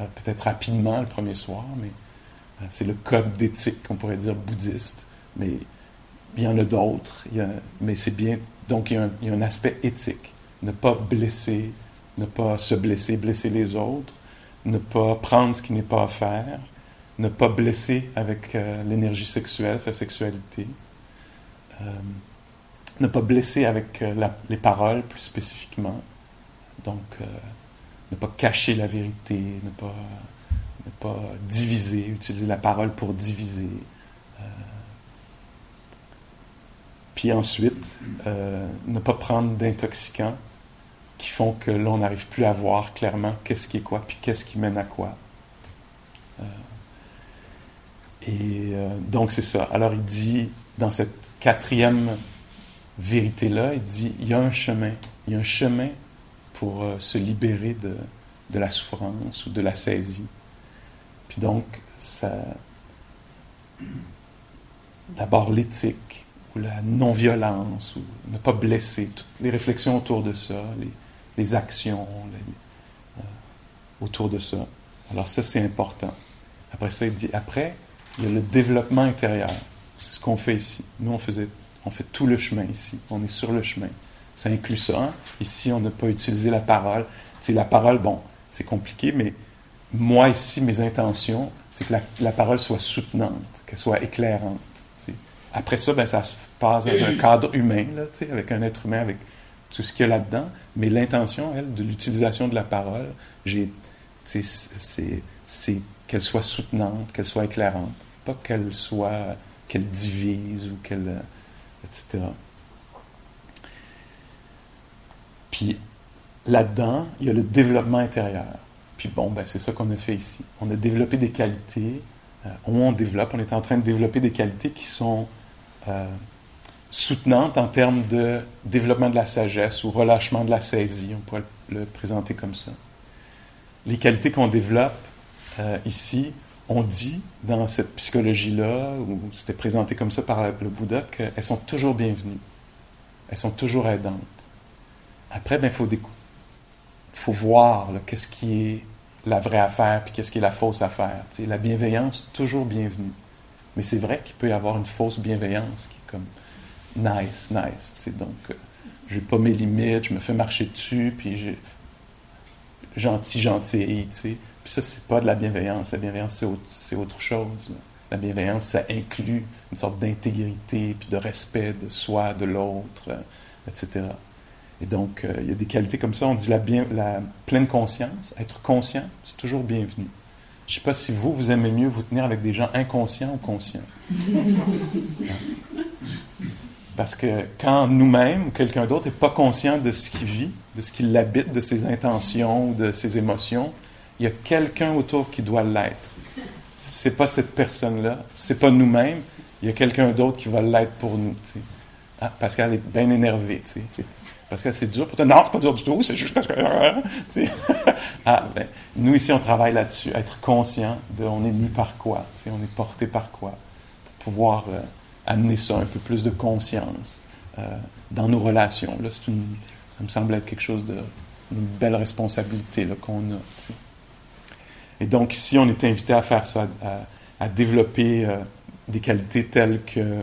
S1: euh, peut-être rapidement le premier soir, mais C'est le code d'éthique, qu'on pourrait dire bouddhiste, mais il y en a d'autres. Mais c'est bien. Donc, il y, a un, aspect éthique. Ne pas blesser, ne pas se blesser, blesser les autres, ne pas prendre ce qui n'est pas à faire, ne pas blesser avec euh, l'énergie sexuelle, sa sexualité, euh, ne pas blesser avec euh, les paroles plus spécifiquement. Donc, ne pas cacher la vérité, ne pas, diviser, utiliser la parole pour diviser. Puis ensuite, ne pas prendre d'intoxicants qui font que l'on n'arrive plus à voir clairement qu'est-ce qui est quoi, puis qu'est-ce qui mène à quoi. Et euh, donc c'est ça. Alors il dit, dans cette quatrième vérité-là, il dit, il y a un chemin. Il y a un chemin pour euh, se libérer de, de, la souffrance ou de la saisie. Puis donc, ça... D'abord l'éthique, ou la non-violence, ou ne pas blesser, toutes les réflexions autour de ça, les, actions euh, autour de ça. Alors ça, c'est important. Après ça, il dit, après, il y a le développement intérieur. C'est ce qu'on fait ici. Nous, on, faisait, on fait tout le chemin ici. On est sur le chemin. Ça inclut ça. Hein. Ici, on n'a pas utilisé la parole. C'est la parole, bon, c'est compliqué, mais moi, ici, mes intentions, c'est que la, parole soit soutenante, qu'elle soit éclairante. Après ça, ben, ça se passe dans un <clears throat> cadre humain, là, avec un être humain, avec tout ce qu'il y a là-dedans. Mais l'intention, elle, de l'utilisation de la parole, c'est qu'elle soit soutenante, qu'elle soit éclairante, pas qu'elle soit, qu'elle divise ou qu'elle, etc. Puis là-dedans, il y a le développement intérieur. Puis bon, ben, c'est ça qu'on a fait ici. On a développé des qualités, euh, on développe, on est en train de développer des qualités qui sont euh, soutenantes en termes de développement de la sagesse ou relâchement de la saisie, on pourrait le présenter comme ça. Les qualités qu'on développe, euh, ici, on dit dans cette psychologie-là, où c'était présenté comme ça par le Bouddha, qu'elles sont toujours bienvenues. Elles sont toujours aidantes. Après, il ben, faut, voir qu'est-ce qui est la vraie affaire, puis qu'est-ce qui est la fausse affaire. la bienveillance, toujours bienvenue. Mais c'est vrai qu'il peut y avoir une fausse bienveillance qui est comme nice, nice. Donc, euh, je n'ai pas mes limites, je me fais marcher dessus, puis j'ai gentil, gentil, tu. Puis ça, c'est pas de la bienveillance. La bienveillance, c'est autre, chose. La bienveillance, ça inclut une sorte d'intégrité, puis de respect de soi, de l'autre, euh, etc. Et donc, euh, il y a des qualités comme ça. On dit la, bien, la pleine conscience. Être conscient, c'est toujours bienvenu. Je ne sais pas si vous, vous aimez mieux vous tenir avec des gens inconscients ou conscients. <laughs> Parce que quand nous-mêmes ou quelqu'un d'autre n'est pas conscient de ce qu'il vit, de ce qui l'habite, de ses intentions, ou de ses émotions, il y a quelqu'un autour qui doit l'être. C'est pas cette personne-là, c'est pas nous-mêmes, il y a quelqu'un d'autre qui va l'être pour nous. Ah, parce qu'elle est bien énervée. Parce que c'est dur pour toi. Non, c'est pas dur du tout, c'est juste parce que. <laughs> ah, ben, nous ici, on travaille là-dessus, être conscient de on est mu par quoi, on est porté par quoi, pour pouvoir euh, amener ça un peu plus de conscience euh, dans nos relations. Là, une, ça me semble être quelque chose de belle responsabilité qu'on a. Et donc ici, on est invité à faire ça, à, développer euh, des qualités telles que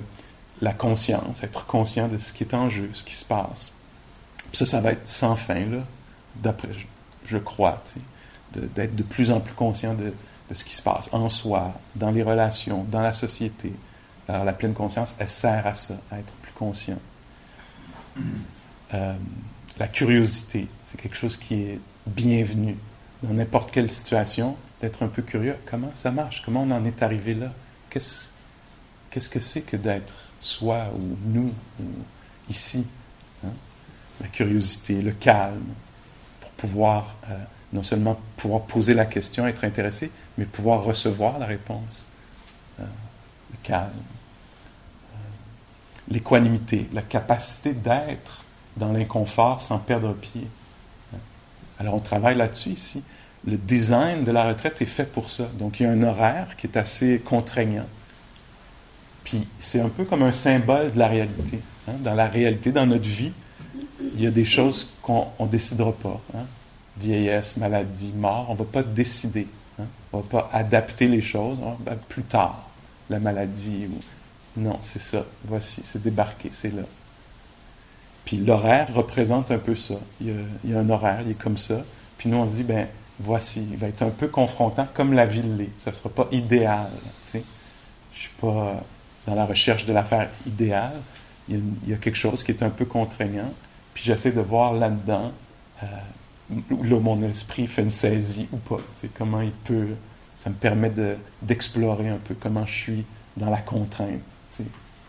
S1: la conscience, être conscient de ce qui est en jeu, ce qui se passe. Ça, ça va être sans fin, là, d'après, je, crois, d'être de, plus en plus conscient de, ce qui se passe en soi, dans les relations, dans la société. Alors la pleine conscience, elle sert à ça, à être plus conscient. Euh, la curiosité, c'est quelque chose qui est bienvenu dans n'importe quelle situation d'être un peu curieux. Comment ça marche? Comment on en est arrivé là? Qu'est-ce, qu'est-ce que c'est que d'être soi ou nous ou ici? La curiosité, le calme, pour pouvoir euh, non seulement pouvoir poser la question, être intéressé, mais pouvoir recevoir la réponse. Euh, le calme. Euh, l'équanimité, la capacité d'être dans l'inconfort sans perdre pied. Alors on travaille là-dessus ici le design de la retraite est fait pour ça. Donc, il y a un horaire qui est assez contraignant. Puis, c'est un peu comme un symbole de la réalité. Hein. Dans la réalité, dans notre vie, il y a des choses qu'on ne décidera pas. Hein. Vieillesse, maladie, mort, on ne va pas décider. Hein? On ne va pas adapter les choses. Hein, ben, plus tard, la maladie. Ou... Non, c'est ça. Voici, c'est débarqué, c'est là. Puis l'horaire représente un peu ça. Il y, a, un horaire, il est comme ça. Puis nous, on se dit, ben voici, il va être un peu confrontant comme la vie l'est. Ça ne sera pas idéal. Je ne suis pas dans la recherche de l'affaire idéale. Il y, a, quelque chose qui est un peu contraignant. Puis j'essaie de voir là-dedans euh, là mon esprit fait une saisie ou pas. Comment il peut. Ça me permet d'explorer un peu comment je suis dans la contrainte.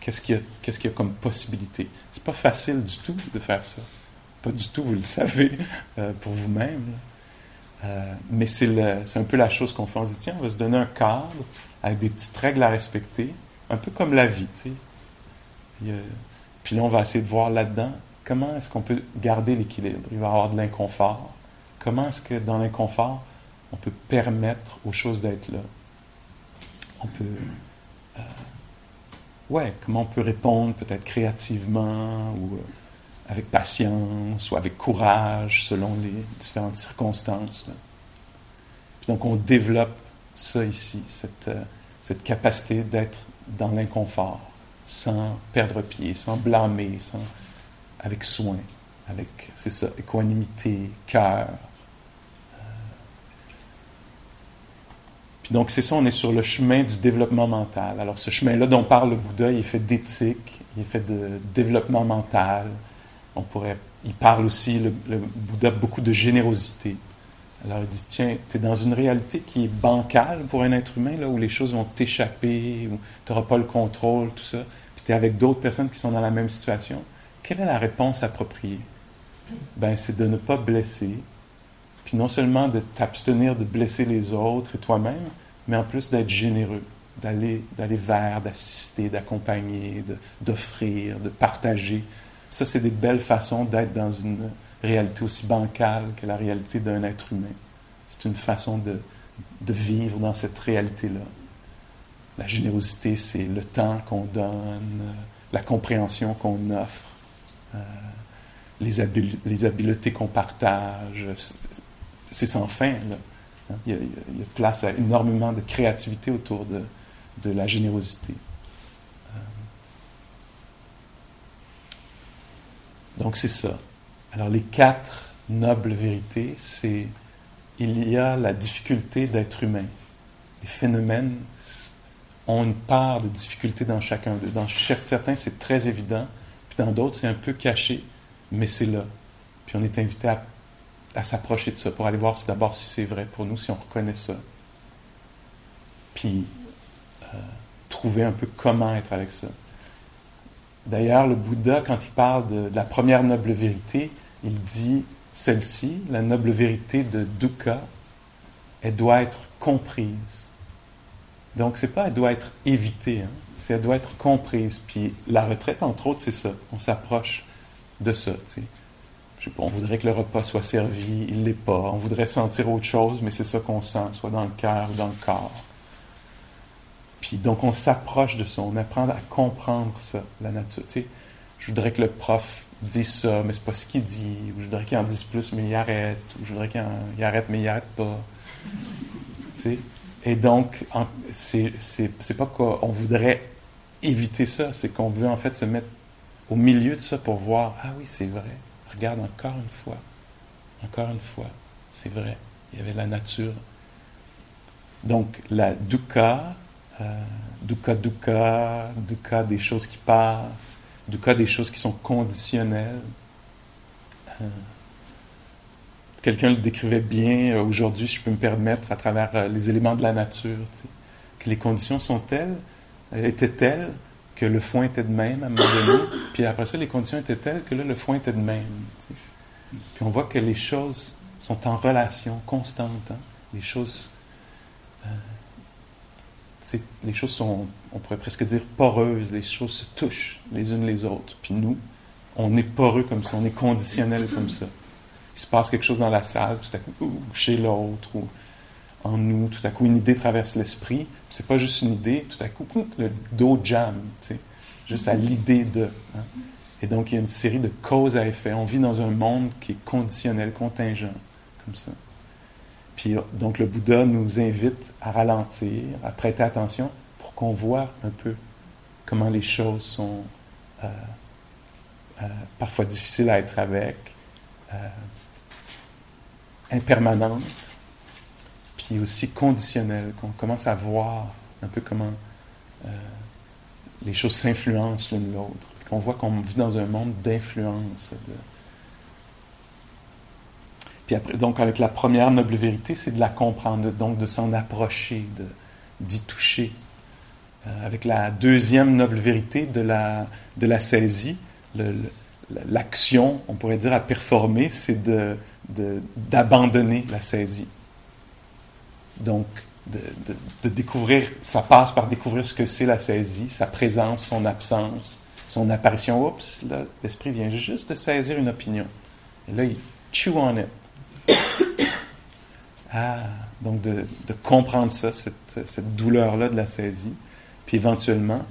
S1: Qu'est-ce qu'il y, a, qu'il y a comme possibilité? C'est pas facile du tout de faire ça. Pas du tout, vous le savez, <laughs> euh, pour vous-même. Euh, mais c'est un peu la chose qu'on fait. On se dit, tiens, on va se donner un cadre avec des petites règles à respecter, un peu comme la vie. Puis là, on va essayer de voir là-dedans comment est-ce qu'on peut garder l'équilibre? Il va y avoir de l'inconfort. Comment est-ce que dans l'inconfort, on peut permettre aux choses d'être là? On peut. Euh, ouais, comment on peut répondre peut-être créativement ou euh, avec patience ou avec courage selon les différentes circonstances. donc on développe ça ici, cette, euh, cette capacité d'être dans l'inconfort, sans perdre pied, sans blâmer, sans, avec soin, avec, c'est ça, équanimité, cœur. Euh. Puis donc c'est ça, on est sur le chemin du développement mental. Alors ce chemin-là dont parle le Bouddha, il est fait d'éthique, il est fait de développement mental, on pourrait, il parle aussi, le, Bouddha, beaucoup de générosité. Alors il dit, tiens, tu es dans une réalité qui est bancale pour un être humain, là, où les choses vont t'échapper, où tu n'auras pas le contrôle, tout ça, puis tu es avec d'autres personnes qui sont dans la même situation. Quelle est la réponse appropriée? Ben, c'est de ne pas blesser, puis non seulement de t'abstenir de blesser les autres et toi-même, mais en plus d'être généreux, d'aller, d'aller vers, d'assister, d'accompagner, d'offrir, de partager ça, c'est des belles façons d'être dans une réalité aussi bancale que la réalité d'un être humain. C'est une façon de, vivre dans cette réalité-là. La générosité, c'est le temps qu'on donne, la compréhension qu'on offre, euh, les, habiletés qu'on partage. C'est sans fin. Là. Il, y a, place à énormément de créativité autour de la générosité. Donc c'est ça. Alors les quatre nobles vérités, c'est il y a la difficulté d'être humain. Les phénomènes ont une part de difficulté dans chacun d'eux. Dans certains, c'est très évident, dans d'autres, c'est un peu caché, mais c'est là. Puis on est invité à, s'approcher de ça pour aller voir d'abord si c'est vrai pour nous, si on reconnaît ça. Puis euh, trouver un peu comment être avec ça. D'ailleurs, le Bouddha, quand il parle de, la première noble vérité, il dit celle-ci, la noble vérité de dukkha, elle doit être comprise. Donc, c'est pas elle doit être évitée, hein, elle doit être comprise. Puis la retraite, entre autres, c'est ça. On s'approche de ça. Je sais pas, on voudrait que le repas soit servi, il l'est pas. On voudrait sentir autre chose, mais c'est ça qu'on sent, soit dans le cœur ou dans le corps. Puis donc on s'approche de ça, on apprend à comprendre ça, la nature. Tu sais, je voudrais que le prof dise ça, mais c'est pas ce qu'il dit. Ou je voudrais qu'il en dise plus, mais il arrête. Ou je voudrais qu'il arrête, mais il arrête pas. <laughs> Tu sais? Et donc, c'est, pas qu'on voudrait éviter ça, c'est qu'on veut en fait se mettre au milieu de ça pour voir, ah oui, c'est vrai. Regarde encore une fois. Encore une fois. C'est vrai. Il y avait la nature. Donc, la dukkha, euh, dukkha dukkha, dukkha des choses qui passent, dukkha des choses qui sont conditionnelles. Euh, quelqu'un le décrivait bien euh, aujourd'hui, je peux me permettre, à travers les éléments de la nature, que les conditions sont telles, étaient telles que le foin était de même à un moment <coughs> puis après ça, les conditions étaient telles que là, le foin était de même. Puis on voit que les choses sont en relation constante. Hein. Les choses les choses sont, on pourrait presque dire, poreuses, les choses se touchent les unes les autres. Puis nous, on est poreux comme ça, on est conditionnel comme ça. Il se passe quelque chose dans la salle, tout à coup, ou chez l'autre, ou en nous, tout à coup, une idée traverse l'esprit. C'est pas juste une idée, tout à coup, le dos jam, juste à l'idée de. Hein. Et donc, il y a une série de causes à effet. On vit dans un monde qui est conditionnel, contingent, comme ça. Puis donc le Bouddha nous invite à ralentir, à prêter attention pour qu'on voit un peu comment les choses sont euh, euh, parfois difficiles à être avec, euh, impermanentes, puis aussi conditionnelles, qu'on commence à voir un peu comment les choses s'influencent l'une l'autre, qu'on voit qu'on vit dans un monde d'influence. Puis après, donc avec la première noble vérité, c'est de la comprendre, donc de s'en approcher, d'y toucher. Euh, avec la deuxième noble vérité de la saisie, l'action, on pourrait dire, à performer, c'est de, d'abandonner la saisie. Donc, de, découvrir, ça passe par découvrir ce que c'est la saisie, sa présence, son absence, son apparition. Oups, là, l'esprit vient juste de saisir une opinion. Et là, il chew on it. <coughs> Ah, donc de, comprendre ça, cette, douleur-là de la saisie, puis éventuellement,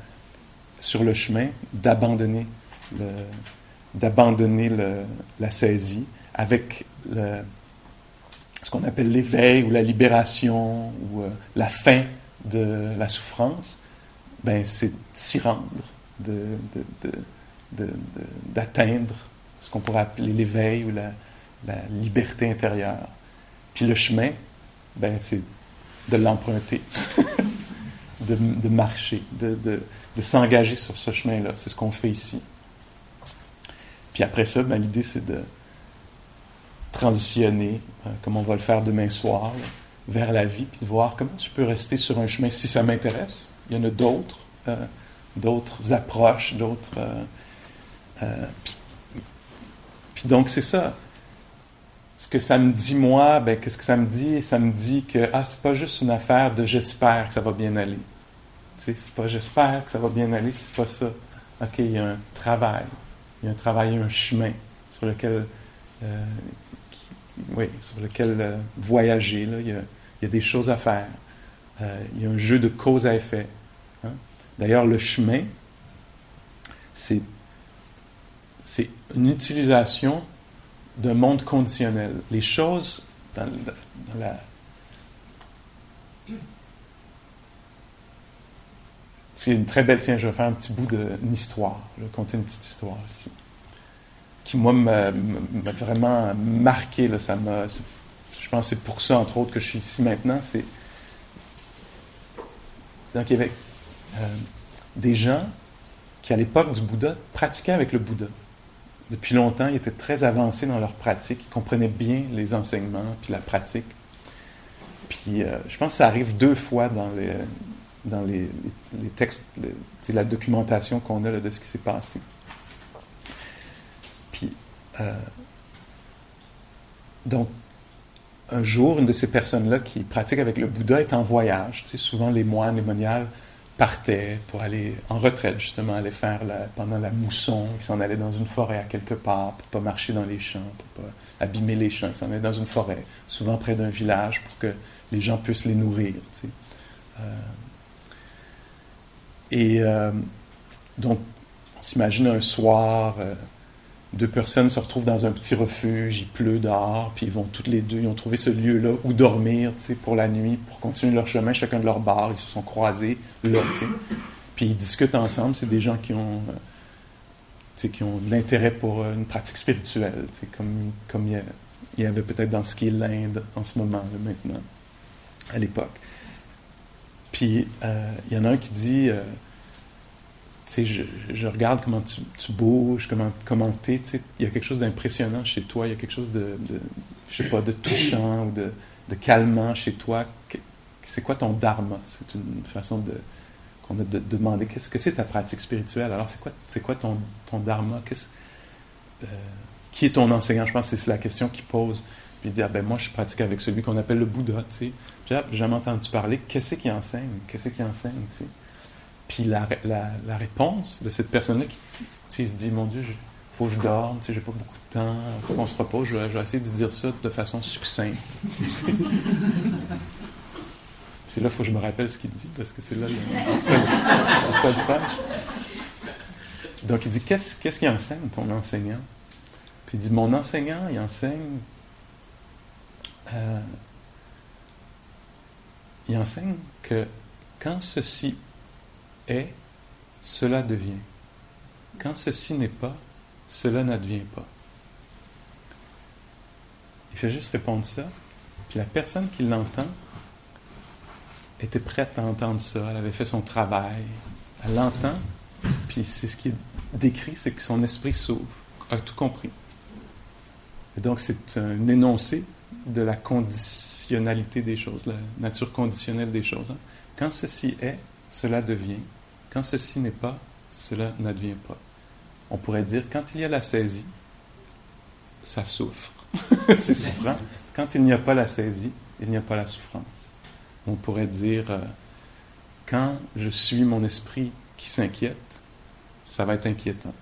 S1: sur le chemin, d'abandonner d'abandonner la saisie avec ce qu'on appelle l'éveil ou la libération ou euh, la fin de la souffrance, ben c'est s'y rendre, d'atteindre de, ce qu'on pourrait appeler l'éveil ou la, liberté intérieure. Puis le chemin, ben c'est de l'emprunter, <laughs> de, marcher, de, s'engager sur ce chemin-là. C'est ce qu'on fait ici. Puis après ça, ben, l'idée c'est de transitionner, euh, comme on va le faire demain soir, vers la vie, puis de voir comment tu peux rester sur un chemin si ça m'intéresse. Il y en a d'autres, euh, d'autres approches, d'autres. Euh, puis, donc c'est ça. Ce que ça me dit moi, ben qu'est-ce que ça me dit? Ça me dit que ah c'est pas juste une affaire de j'espère que ça va bien aller. Tu sais, c'est pas j'espère que ça va bien aller, c'est pas ça. Ok, il y a un travail, il y a un travail, un chemin sur lequel oui, sur lequel euh, voyager. Il, y a, des choses à faire. Euh, il y a un jeu de cause à effet. Hein. D'ailleurs, le chemin, c'est, une utilisation d'un monde conditionnel. Les choses dans, la... C'est une très belle... Tiens, je vais faire un petit bout d'une histoire. Je vais conter une petite histoire ici qui, moi, m'a vraiment marqué. Là, ça je pense que c'est pour ça, entre autres, que je suis ici maintenant. C'est, y avait euh, des gens qui, à l'époque du Bouddha, pratiquaient avec le Bouddha. Depuis longtemps, ils étaient très avancés dans leur pratique, ils comprenaient bien les enseignements, puis la pratique. Puis, euh, je pense que ça arrive deux fois dans les, dans les, textes, c'est la documentation qu'on a de ce qui s'est passé. Euh, donc, un jour, une de ces personnes-là qui pratique avec le Bouddha est en voyage. Tu sais, souvent, les moines, les moniales partaient pour aller en retraite, justement, aller faire pendant la mousson. Ils s'en allaient dans une forêt à quelque part pour pas marcher dans les champs, pour pas abîmer les champs. Ils s'en allaient dans une forêt, souvent près d'un village, pour que les gens puissent les nourrir. Euh, et euh, donc, on s'imagine un soir deux personnes se retrouvent dans un petit refuge, il pleut dehors, puis ils vont toutes les deux, ils ont trouvé ce lieu-là où dormir, tu sais, pour la nuit, pour continuer leur chemin, chacun de leur bar, ils se sont croisés là, tu. Puis ils discutent ensemble, c'est des gens qui ont, euh, tu sais, qui ont de l'intérêt pour euh, une pratique spirituelle, tu sais, comme, comme il y, avait peut-être dans ce qui est l'Inde en ce moment, là, maintenant, à l'époque. Puis euh, il y en a un qui dit je, je, regarde comment tu, bouges, comment, comment tu es, il y a quelque chose d'impressionnant chez toi, il y a quelque chose de, je sais pas, de touchant ou de, de calmant chez toi. C'est quoi ton dharma? C'est une façon de qu'on a de, demander qu'est-ce que c'est ta pratique spirituelle? Alors, c'est quoi, c'est quoi ton, ton dharma? Euh, qui est ton enseignant? Je pense que c'est la question qu'il pose. Puis dit, ah, ben moi, je pratique avec celui qu'on appelle le Bouddha, tu sais. J'ai jamais entendu parler. Qu'est-ce qu'il enseigne? Qu'est-ce qu'il enseigne, tu sais? Puis la, la, réponse de cette personne-là qui se dit Mon Dieu, il faut que je dorme, j'ai pas beaucoup de temps, il faut qu'on se repose. Je vais, essayer de dire ça de façon succincte. <laughs> c'est là qu'il faut que je me rappelle ce qu'il dit, parce que c'est là le seul, Donc il dit Qu'est-ce qu'il qu enseigne, ton enseignant? Puis il dit Mon enseignant, il enseigne. Euh, il enseigne que quand ceci est, cela devient. Quand ceci n'est pas, cela n'advient pas. Il fait juste répondre ça, puis la personne qui l'entend était prête à entendre ça, elle avait fait son travail, elle l'entend, puis c'est ce qui est décrit, c'est que son esprit s'ouvre, a tout compris. Et donc c'est un énoncé de la conditionnalité des choses, la nature conditionnelle des choses. Hein. Quand ceci est, cela devient. Quand ceci n'est pas, cela n'advient pas. On pourrait dire, quand il y a la saisie, ça souffre. <laughs> c'est souffrant. Quand il n'y a pas la saisie, il n'y a pas la souffrance. On pourrait dire, euh, quand je suis mon esprit qui s'inquiète, ça va être inquiétant.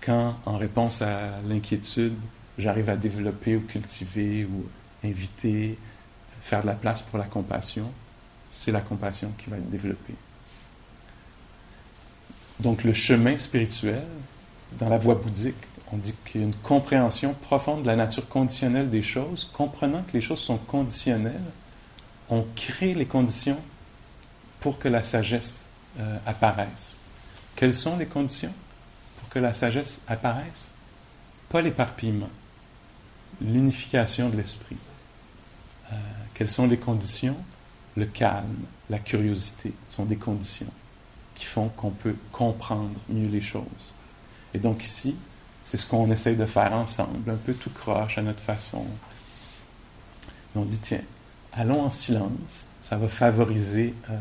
S1: Quand, en réponse à l'inquiétude, j'arrive à développer ou cultiver ou inviter, faire de la place pour la compassion, c'est la compassion qui va être développée. Donc le chemin spirituel, dans la voie bouddhique, on dit qu'il y a une compréhension profonde de la nature conditionnelle des choses, comprenant que les choses sont conditionnelles, on crée les conditions pour que la sagesse euh, apparaisse. Quelles sont les conditions pour que la sagesse apparaisse? Pas l'éparpillement, l'unification de l'esprit. Euh, quelles sont les conditions? Le calme, la curiosité sont des conditions qui font qu'on peut comprendre mieux les choses. Et donc ici, c'est ce qu'on essaye de faire ensemble, un peu tout croche à notre façon. on dit, tiens, allons en silence, ça va favoriser euh,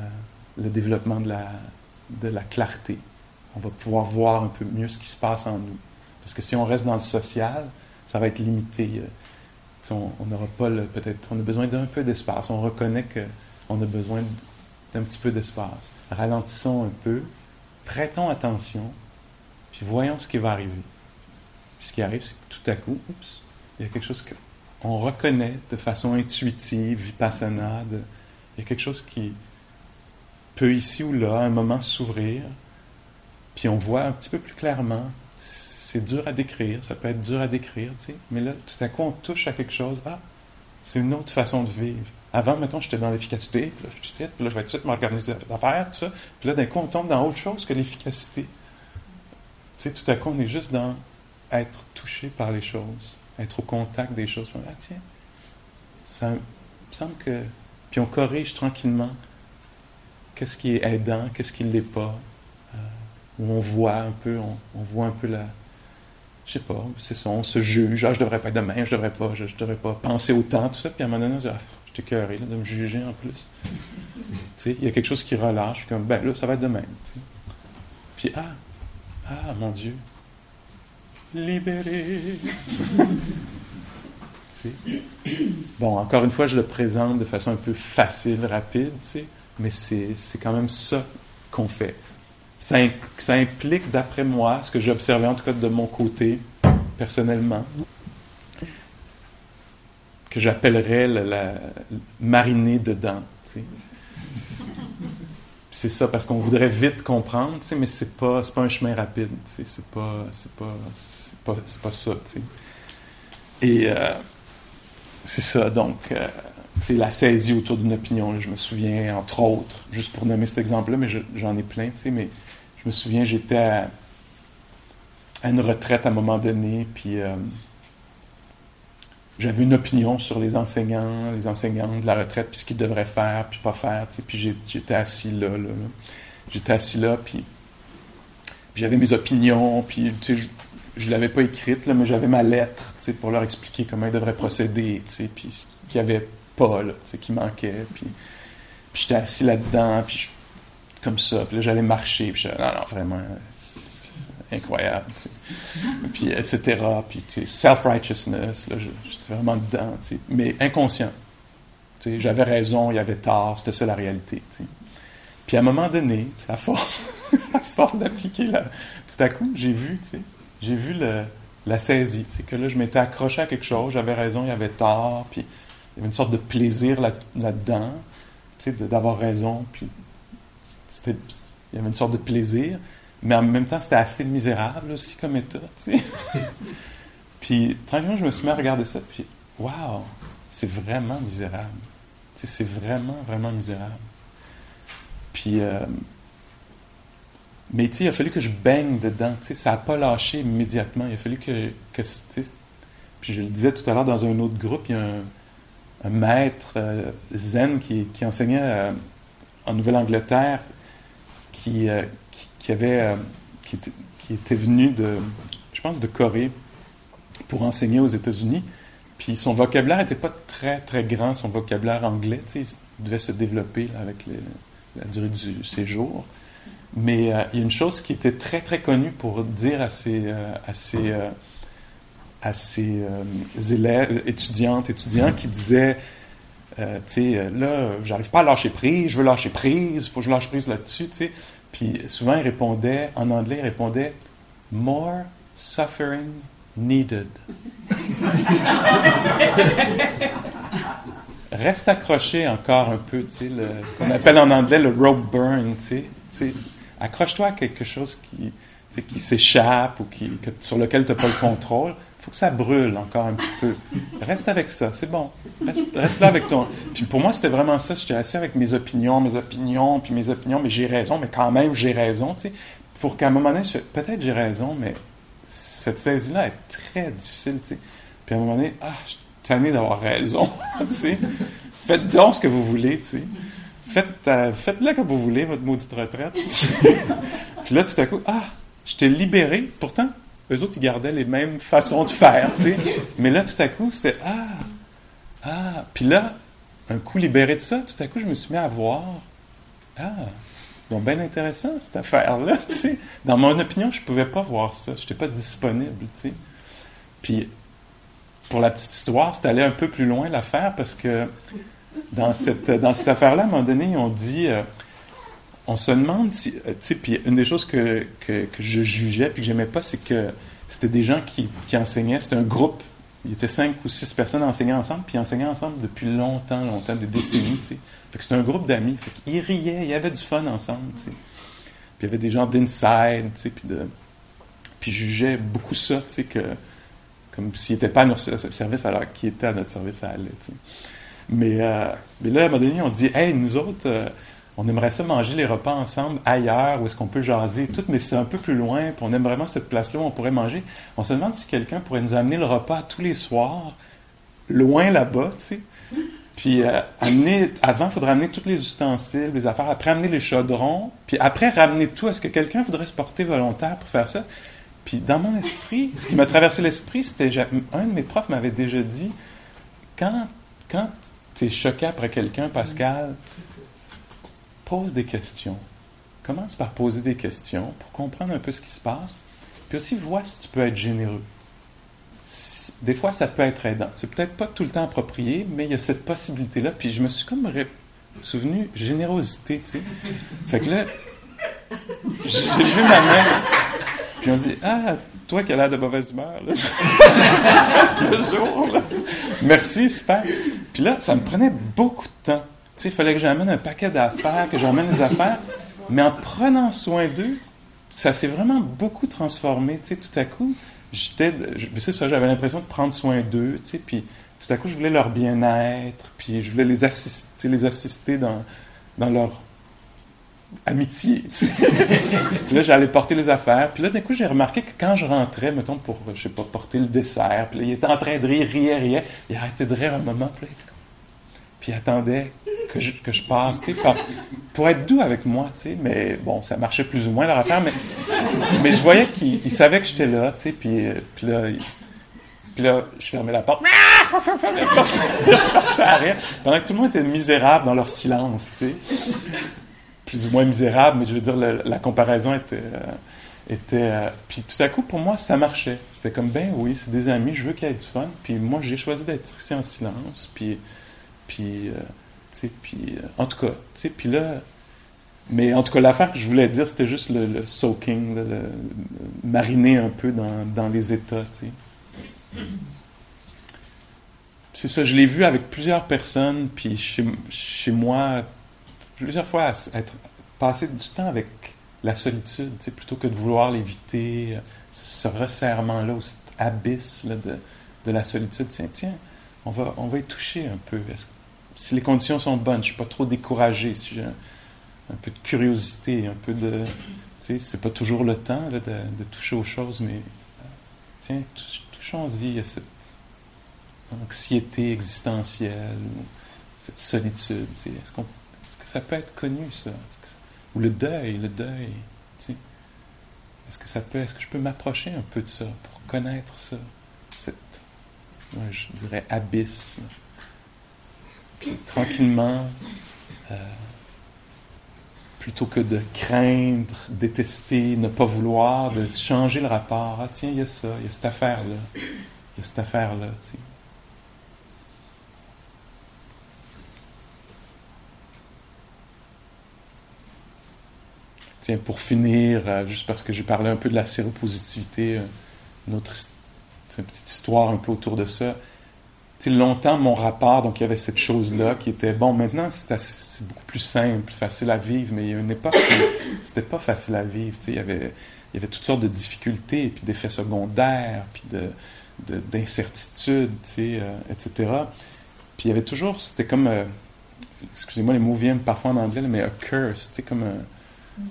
S1: le développement de la, de la clarté. On va pouvoir voir un peu mieux ce qui se passe en nous. Parce que si on reste dans le social, ça va être limité. Euh, on n'aura pas peut-être, on a besoin d'un peu d'espace. On reconnaît qu'on a besoin d'un petit peu d'espace. Ralentissons un peu, prêtons attention, puis voyons ce qui va arriver. Puis ce qui arrive, c'est que tout à coup, il y a quelque chose qu'on reconnaît de façon intuitive, vipassana, il y a quelque chose qui peut ici ou là, à un moment, s'ouvrir, puis on voit un petit peu plus clairement. C'est dur à décrire, ça peut être dur à décrire, tu sais, mais là, tout à coup, on touche à quelque chose. Ah, c'est une autre façon de vivre. Avant, mettons, j'étais dans l'efficacité, puis là, je puis là, je vais de suite m'organiser l'affaire, tout ça. Puis là, d'un coup, on tombe dans autre chose que l'efficacité. Tu sais, tout à coup, on est juste dans être touché par les choses, être au contact des choses. Ah, tiens, ça me semble que. Puis on corrige tranquillement qu'est-ce qui est aidant, qu'est-ce qui ne l'est pas. Euh, où on voit un peu, on, voit un peu la. Je sais pas, c'est ça, on se juge. Ah, je devrais pas être demain, je devrais pas, je, devrais pas penser autant, tout ça. Puis à un moment donné, on se ah, j'étais cœuré de me juger en plus. il y a quelque chose qui relâche, comme, ben là, ça va être demain. Puis, ah, ah, mon Dieu, libéré. <laughs> bon, encore une fois, je le présente de façon un peu facile, rapide, mais c'est quand même ça qu'on fait. Ça, implique, d'après moi, ce que j'ai observé, en tout cas de mon côté, personnellement, que j'appellerais la, la, mariner dedans. C'est ça, parce qu'on voudrait vite comprendre, mais c'est pas, pas un chemin rapide. C'est pas, pas, ça. Et euh, c'est ça, donc, euh, la saisie autour d'une opinion. je me souviens, entre autres, juste pour nommer cet exemple-là, mais j'en ai plein, mais je me souviens, j'étais à, une retraite à un moment donné, puis euh, j'avais une opinion sur les enseignants, les enseignants de la retraite, puis ce qu'ils devraient faire, puis pas faire, puis j'étais assis là, là, J'étais assis là, puis, j'avais mes opinions, puis je ne l'avais pas écrite, là, mais j'avais ma lettre pour leur expliquer comment ils devraient procéder, puis qu'il n'y avait pas, là, qui manquait. Puis, j'étais assis là-dedans, puis comme ça, puis là j'allais marcher, puis non, non, vraiment, incroyable, puis etc. Puis self-righteousness, j'étais vraiment dedans, mais inconscient. J'avais raison, il y avait tort, c'était ça la réalité. Puis à un moment donné, <laughs> à force, d'appliquer là, tout à coup, j'ai vu, j'ai vu la saisie, que là, je m'étais accroché à quelque chose, j'avais raison, il y avait tort, puis il y avait une sorte de plaisir là, là-dedans, d'avoir raison, puis il y avait une sorte de plaisir, mais en même temps, c'était assez misérable aussi comme état, <laughs> puis tranquillement, je me suis mis à regarder ça, puis waouh, c'est vraiment misérable. c'est vraiment, vraiment misérable. Puis, euh, mais il a fallu que je baigne dedans. Ça n'a pas lâché immédiatement. Il a fallu que, que puis je le disais tout à l'heure dans un autre groupe, il y a un, maître euh, zen qui, enseignait euh, en Nouvelle-Angleterre, qui, qui, avait, qui était, venu de, je pense, de Corée pour enseigner aux États-Unis. Puis son vocabulaire n'était pas très, très grand, son vocabulaire anglais. Il devait se développer avec la durée du séjour. Mais euh, il y a une chose qui était très, très connue pour dire à ses, euh, euh, à ses élèves, étudiantes, étudiants, qui disaient, tu sais, là, j'arrive pas à lâcher prise, je veux lâcher prise, il faut que je lâche prise là-dessus, tu sais. Puis souvent, il répondait, en anglais, il répondait, more suffering needed. <laughs> Reste accroché encore un peu, tu sais, ce qu'on appelle en anglais le rope burn, tu sais. Accroche-toi à quelque chose qui, qui s'échappe ou qui, sur lequel tu n'as pas le contrôle. Faut que ça brûle encore un petit peu. Reste avec ça, c'est bon. Reste, là avec toi. Puis pour moi, c'était vraiment ça. J'étais assis avec mes opinions, mes opinions, puis mes opinions, mais j'ai raison, mais quand même, j'ai raison, tu. Pour qu'à un moment donné, peut-être j'ai raison, mais cette saisie-là est très difficile, tu sais. Puis à un moment donné, ah, je suis tanné d'avoir raison, <laughs> tu. Faites donc ce que vous voulez, tu sais. Faites, euh, faites-le comme vous voulez, votre maudite retraite. <laughs> puis là, tout à coup, ah, je t'ai libéré. Pourtant, eux autres, ils gardaient les mêmes façons de faire, tu sais. Mais là, tout à coup, c'était, ah, ah. Puis là, un coup libéré de ça, tout à coup, je me suis mis à voir, ah, donc bien intéressant, cette affaire-là, tu sais. Dans mon opinion, je pouvais pas voir ça. Je n'étais pas disponible, tu sais. Puis, pour la petite histoire, c'est allé un peu plus loin l'affaire parce que dans cette, dans cette affaire-là, à un moment donné, ils ont dit, euh, on se demande si, euh, tu sais, puis une des choses que, que, je jugeais puis que j'aimais pas, c'est que c'était des gens qui, qui enseignaient, c'était un groupe, il y était cinq ou six personnes enseignant ensemble, puis enseignaient ensemble depuis longtemps, longtemps, des décennies, tu sais. Fait que c'était un groupe d'amis, fait qu'ils riaient, il y avait du fun ensemble, tu sais. Puis il y avait des gens d'inside, tu sais, puis de... Puis jugeais beaucoup ça, tu sais, que comme s'ils n'étaient pas à notre service alors qu'ils étaient à notre service à aller, tu sais. Mais, euh, mais là, à un moment donné, on dit Hey, nous autres, euh, on aimerait ça manger les repas ensemble ailleurs, où est-ce qu'on peut jaser tout, mais c'est un peu plus loin, puis on aime vraiment cette place-là où on pourrait manger. On se demande si quelqu'un pourrait nous amener le repas tous les soirs, loin là-bas, tu sais. Puis euh, amener, avant, il faudrait amener tous les ustensiles, les affaires, après amener les chaudrons, puis après ramener tout. Est-ce que quelqu'un voudrait se porter volontaire pour faire ça? Puis dans mon esprit, ce qui m'a traversé l'esprit, c'était, un de mes profs m'avait déjà dit, quand, quand tu choqué après quelqu'un, Pascal, pose des questions. Commence par poser des questions pour comprendre un peu ce qui se passe. Puis aussi, vois si tu peux être généreux. Des fois, ça peut être aidant. C'est peut-être pas tout le temps approprié, mais il y a cette possibilité-là. Puis je me suis comme souvenu générosité, tu sais. Fait que là, j'ai vu ma mère, puis on dit Ah, toi qui as l'air de mauvaise humeur, là. <laughs> jour. Merci, super. Puis là, ça me prenait beaucoup de temps. Il fallait que j'amène un paquet d'affaires, que j'emmène les affaires. Mais en prenant soin d'eux, ça s'est vraiment beaucoup transformé. Tu sais, tout à coup, j'étais, c'est ça, j'avais l'impression de prendre soin d'eux. Tu sais, puis tout à coup, je voulais leur bien-être, puis je voulais les assister, les assister dans, dans leur amitié. <laughs> puis là, j'allais porter les affaires. Puis là, d'un coup, j'ai remarqué que quand je rentrais, mettons, pour, je sais pas, porter le dessert, puis là, il était en train de rire, riait, riait. Il arrêtait de rire un moment, puis, là, puis il attendait que je, que je passe, pour être doux avec moi. Mais bon, ça marchait plus ou moins leur affaire, mais, mais je voyais qu'il savait que j'étais là, tu sais, puis, puis là... puis là, je fermais la porte. <laughs> Pendant que tout le monde était misérable dans leur silence, tu sais plus ou moins misérable, mais je veux dire, la, comparaison était. Euh, était euh, puis tout à coup, pour moi, ça marchait. C'était comme, ben oui, c'est des amis, je veux qu'il y ait du fun. Puis moi, j'ai choisi d'être ici en silence. Puis, puis, euh, puis, en tout cas, puis là. Mais en tout cas, l'affaire que je voulais dire, c'était juste le, soaking, mariner un peu dans, les états. C'est ça, je l'ai vu avec plusieurs personnes, puis chez, moi, plusieurs fois passer du temps avec la solitude, plutôt que de vouloir l'éviter, euh, ce resserrement-là, cet abysse de, la solitude. Tiens, tiens, on va, on va y toucher un peu. Si les conditions sont bonnes, je suis pas trop découragé, si j'ai un, peu de curiosité, un peu de... Tu sais, c'est pas toujours le temps de, toucher aux choses, mais tiens, touchons-y à cette anxiété existentielle, cette solitude. Est-ce, qu'on, est-ce que ça peut être connu, ça? Ou le deuil, le deuil. Tu sais, est-ce que ça peut, est-ce que je peux m'approcher un peu de ça pour connaître ça, cette, je dirais, abysse. Puis tranquillement, euh, plutôt que de craindre, détester, ne pas vouloir, de changer le rapport. Ah tiens, il y a ça, il y a cette affaire-là, il y a cette affaire-là, sais. Tiens, pour finir, euh, juste parce que j'ai parlé un peu de la séropositivité, euh, une petite histoire un peu autour de ça longtemps, mon rapport, donc il y avait cette chose-là qui était, bon, maintenant, c'est beaucoup plus simple, facile à vivre, mais il y a une époque où <coughs> c'était pas facile à vivre. Il y, avait, il y avait toutes sortes de difficultés, puis d'effets secondaires, puis d'incertitudes, de, euh, etc. Puis il y avait toujours, c'était comme, euh, excusez-moi, les mots viennent parfois en anglais, mais a curse, comme un,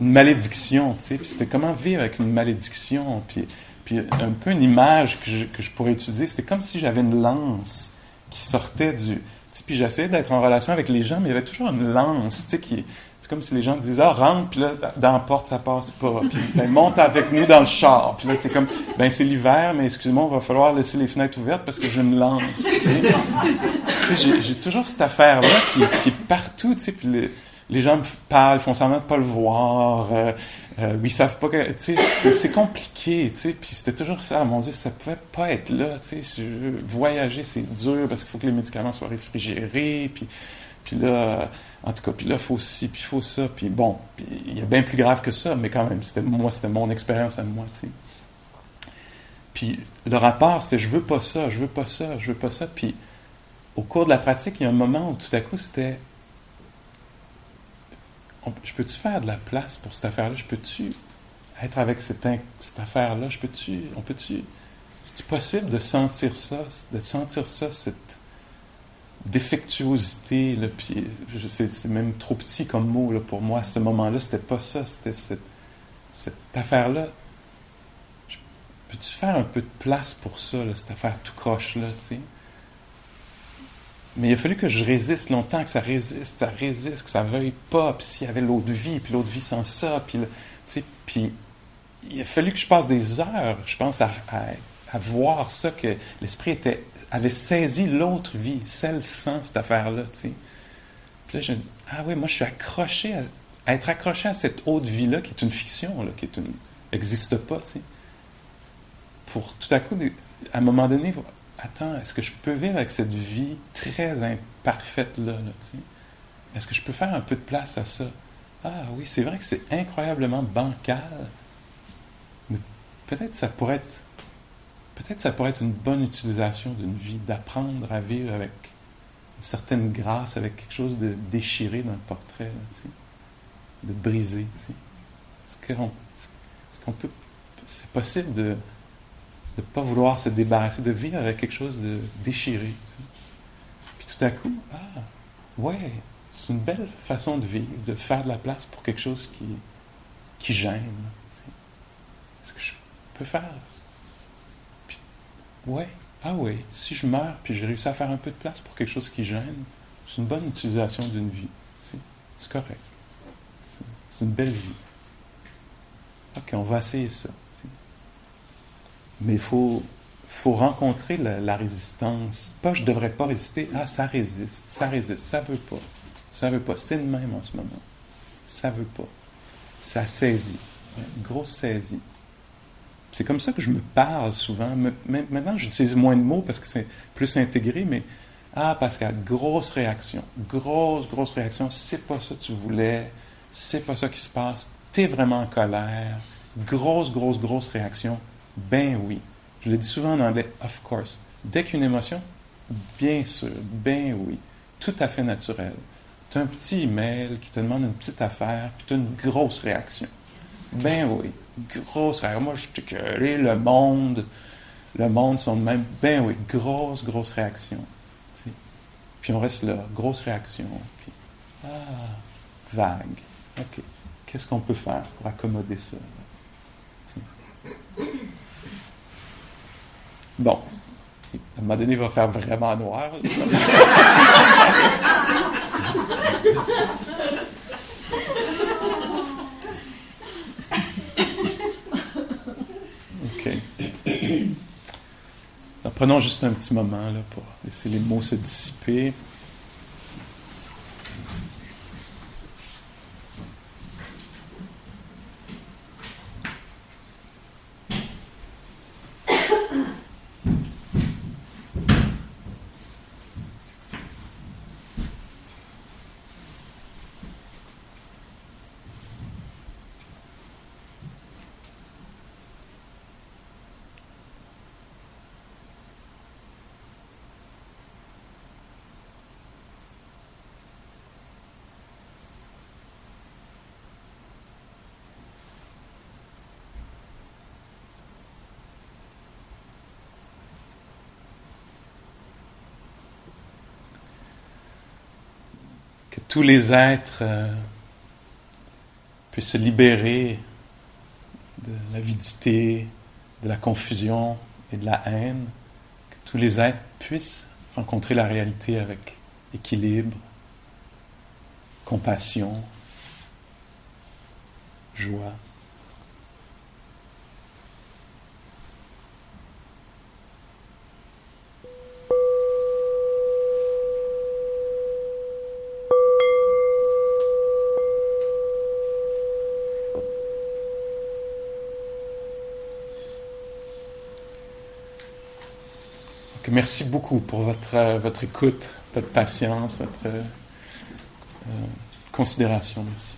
S1: une malédiction, tu sais. Puis c'était comment vivre avec une malédiction, puis puis un peu une image que je, que je pourrais utiliser, c'était comme si j'avais une lance qui sortait du... Puis j'essayais d'être en relation avec les gens, mais il y avait toujours une lance, tu sais, qui... C'est comme si les gens disaient, ah, rentre, puis là, dans la porte, ça passe pas. Puis, ben, monte avec nous dans le char. Puis là, c'est comme, ben, c'est l'hiver, mais excuse-moi, il va falloir laisser les fenêtres ouvertes parce que j'ai une lance, tu sais. j'ai toujours cette affaire-là qui, est partout. Puis les, gens parlent, font semblant de pas le voir. Euh, euh, ils savent pas que, c'est compliqué, tu sais, puis c'était toujours ça, mon Dieu, ça pouvait pas être là, tu sais, voyager, c'est dur parce qu'il faut que les médicaments soient réfrigérés, puis, puis là, en tout cas, puis là, il faut ci, puis il faut ça, puis bon, il y a bien plus grave que ça, mais quand même, c'était moi, c'était mon expérience à moi, tu sais. Puis le rapport, c'était je veux pas ça, je veux pas ça, je veux pas ça, puis au cours de la pratique, il y a un moment où tout à coup, c'était je peux-tu faire de la place pour cette affaire-là? Je peux-tu être avec cette, cette affaire-là? Je peux-tu, on peut-tu, possible de sentir ça, de sentir ça, cette défectuosité, là, puis c'est même trop petit comme mot là, pour moi à ce moment-là, c'était pas ça, c'était cette, cette affaire-là. Peux-tu faire un peu de place pour ça, cette affaire tout croche-là? Mais il a fallu que je résiste longtemps, que ça résiste, ça résiste, que ça veuille pas. Puis s'il y avait l'autre vie, puis l'autre vie sans ça, puis, puis il a fallu que je passe des heures, je pense, à, voir ça, que l'esprit était, avait saisi l'autre vie, celle sans cette affaire-là. Puis là, je me dis, ah oui, moi je suis accroché à, être accroché à cette autre vie-là, qui est une fiction, là, qui n'existe pas. Pour tout à coup, à un moment donné, attends, est-ce que je peux vivre avec cette vie très imparfaite-là? est-ce que je peux faire un peu de place à ça? Ah oui, c'est vrai que c'est incroyablement bancal, mais peut-être ça pourrait être peut-être ça pourrait être une bonne utilisation d'une vie, d'apprendre à vivre avec une certaine grâce, avec quelque chose de déchiré dans le portrait, de brisé. Est-ce qu'on peut. C'est possible de de ne pas vouloir se débarrasser, de vivre avec quelque chose de déchiré. Puis tout à coup, ah, ouais, c'est une belle façon de vivre, de faire de la place pour quelque chose qui, qui gêne. Est-ce que je peux faire? Puis, ouais, ah ouais, si je meurs, puis j'ai réussi à faire un peu de place pour quelque chose qui gêne, c'est une bonne utilisation d'une vie. C'est correct. C'est une belle vie. Ok, on va essayer ça. Mais il faut, faut rencontrer la, résistance. Pas je devrais pas résister. Ah, ça résiste, ça résiste, ça veut pas. Ça veut pas. C'est le même en ce moment. Ça veut pas. Ça saisit. Grosse saisie. C'est comme ça que je me parle souvent. Maintenant, j'utilise moins de mots parce que c'est plus intégré, mais ah, Pascal, grosse réaction. Grosse, grosse réaction. C'est pas ça que tu voulais. C'est pas ça qui se passe. Tu es vraiment en colère. Grosse, grosse, grosse réaction. Ben oui. Je le dis souvent en anglais, of course. Dès qu'une émotion, bien sûr, ben oui. Tout à fait naturel. Tu as un petit email qui te demande une petite affaire, puis tu as une grosse réaction. Ben oui, grosse réaction. Moi, je t'ai le monde, le monde sont même. Ben oui, grosse, grosse réaction. Puis on reste là, grosse réaction. Puis, ah, vague. OK. Qu'est-ce qu'on peut faire pour accommoder ça? Bon. À un moment donné, il va faire vraiment noir. <laughs> OK. prenons juste un petit moment là, pour laisser les mots se dissiper. Tous les êtres euh, puissent se libérer de l'avidité, de la confusion et de la haine, que tous les êtres puissent rencontrer la réalité avec équilibre, compassion, joie. Merci beaucoup pour votre, euh, votre écoute, votre patience, votre euh, euh, considération. Merci.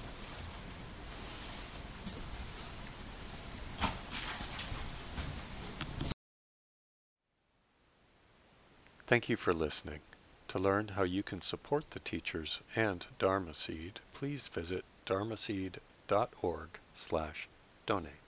S3: Thank you for listening. To learn how you can support the teachers and Dharma Seed, please visit dharmaseed.org slash donate.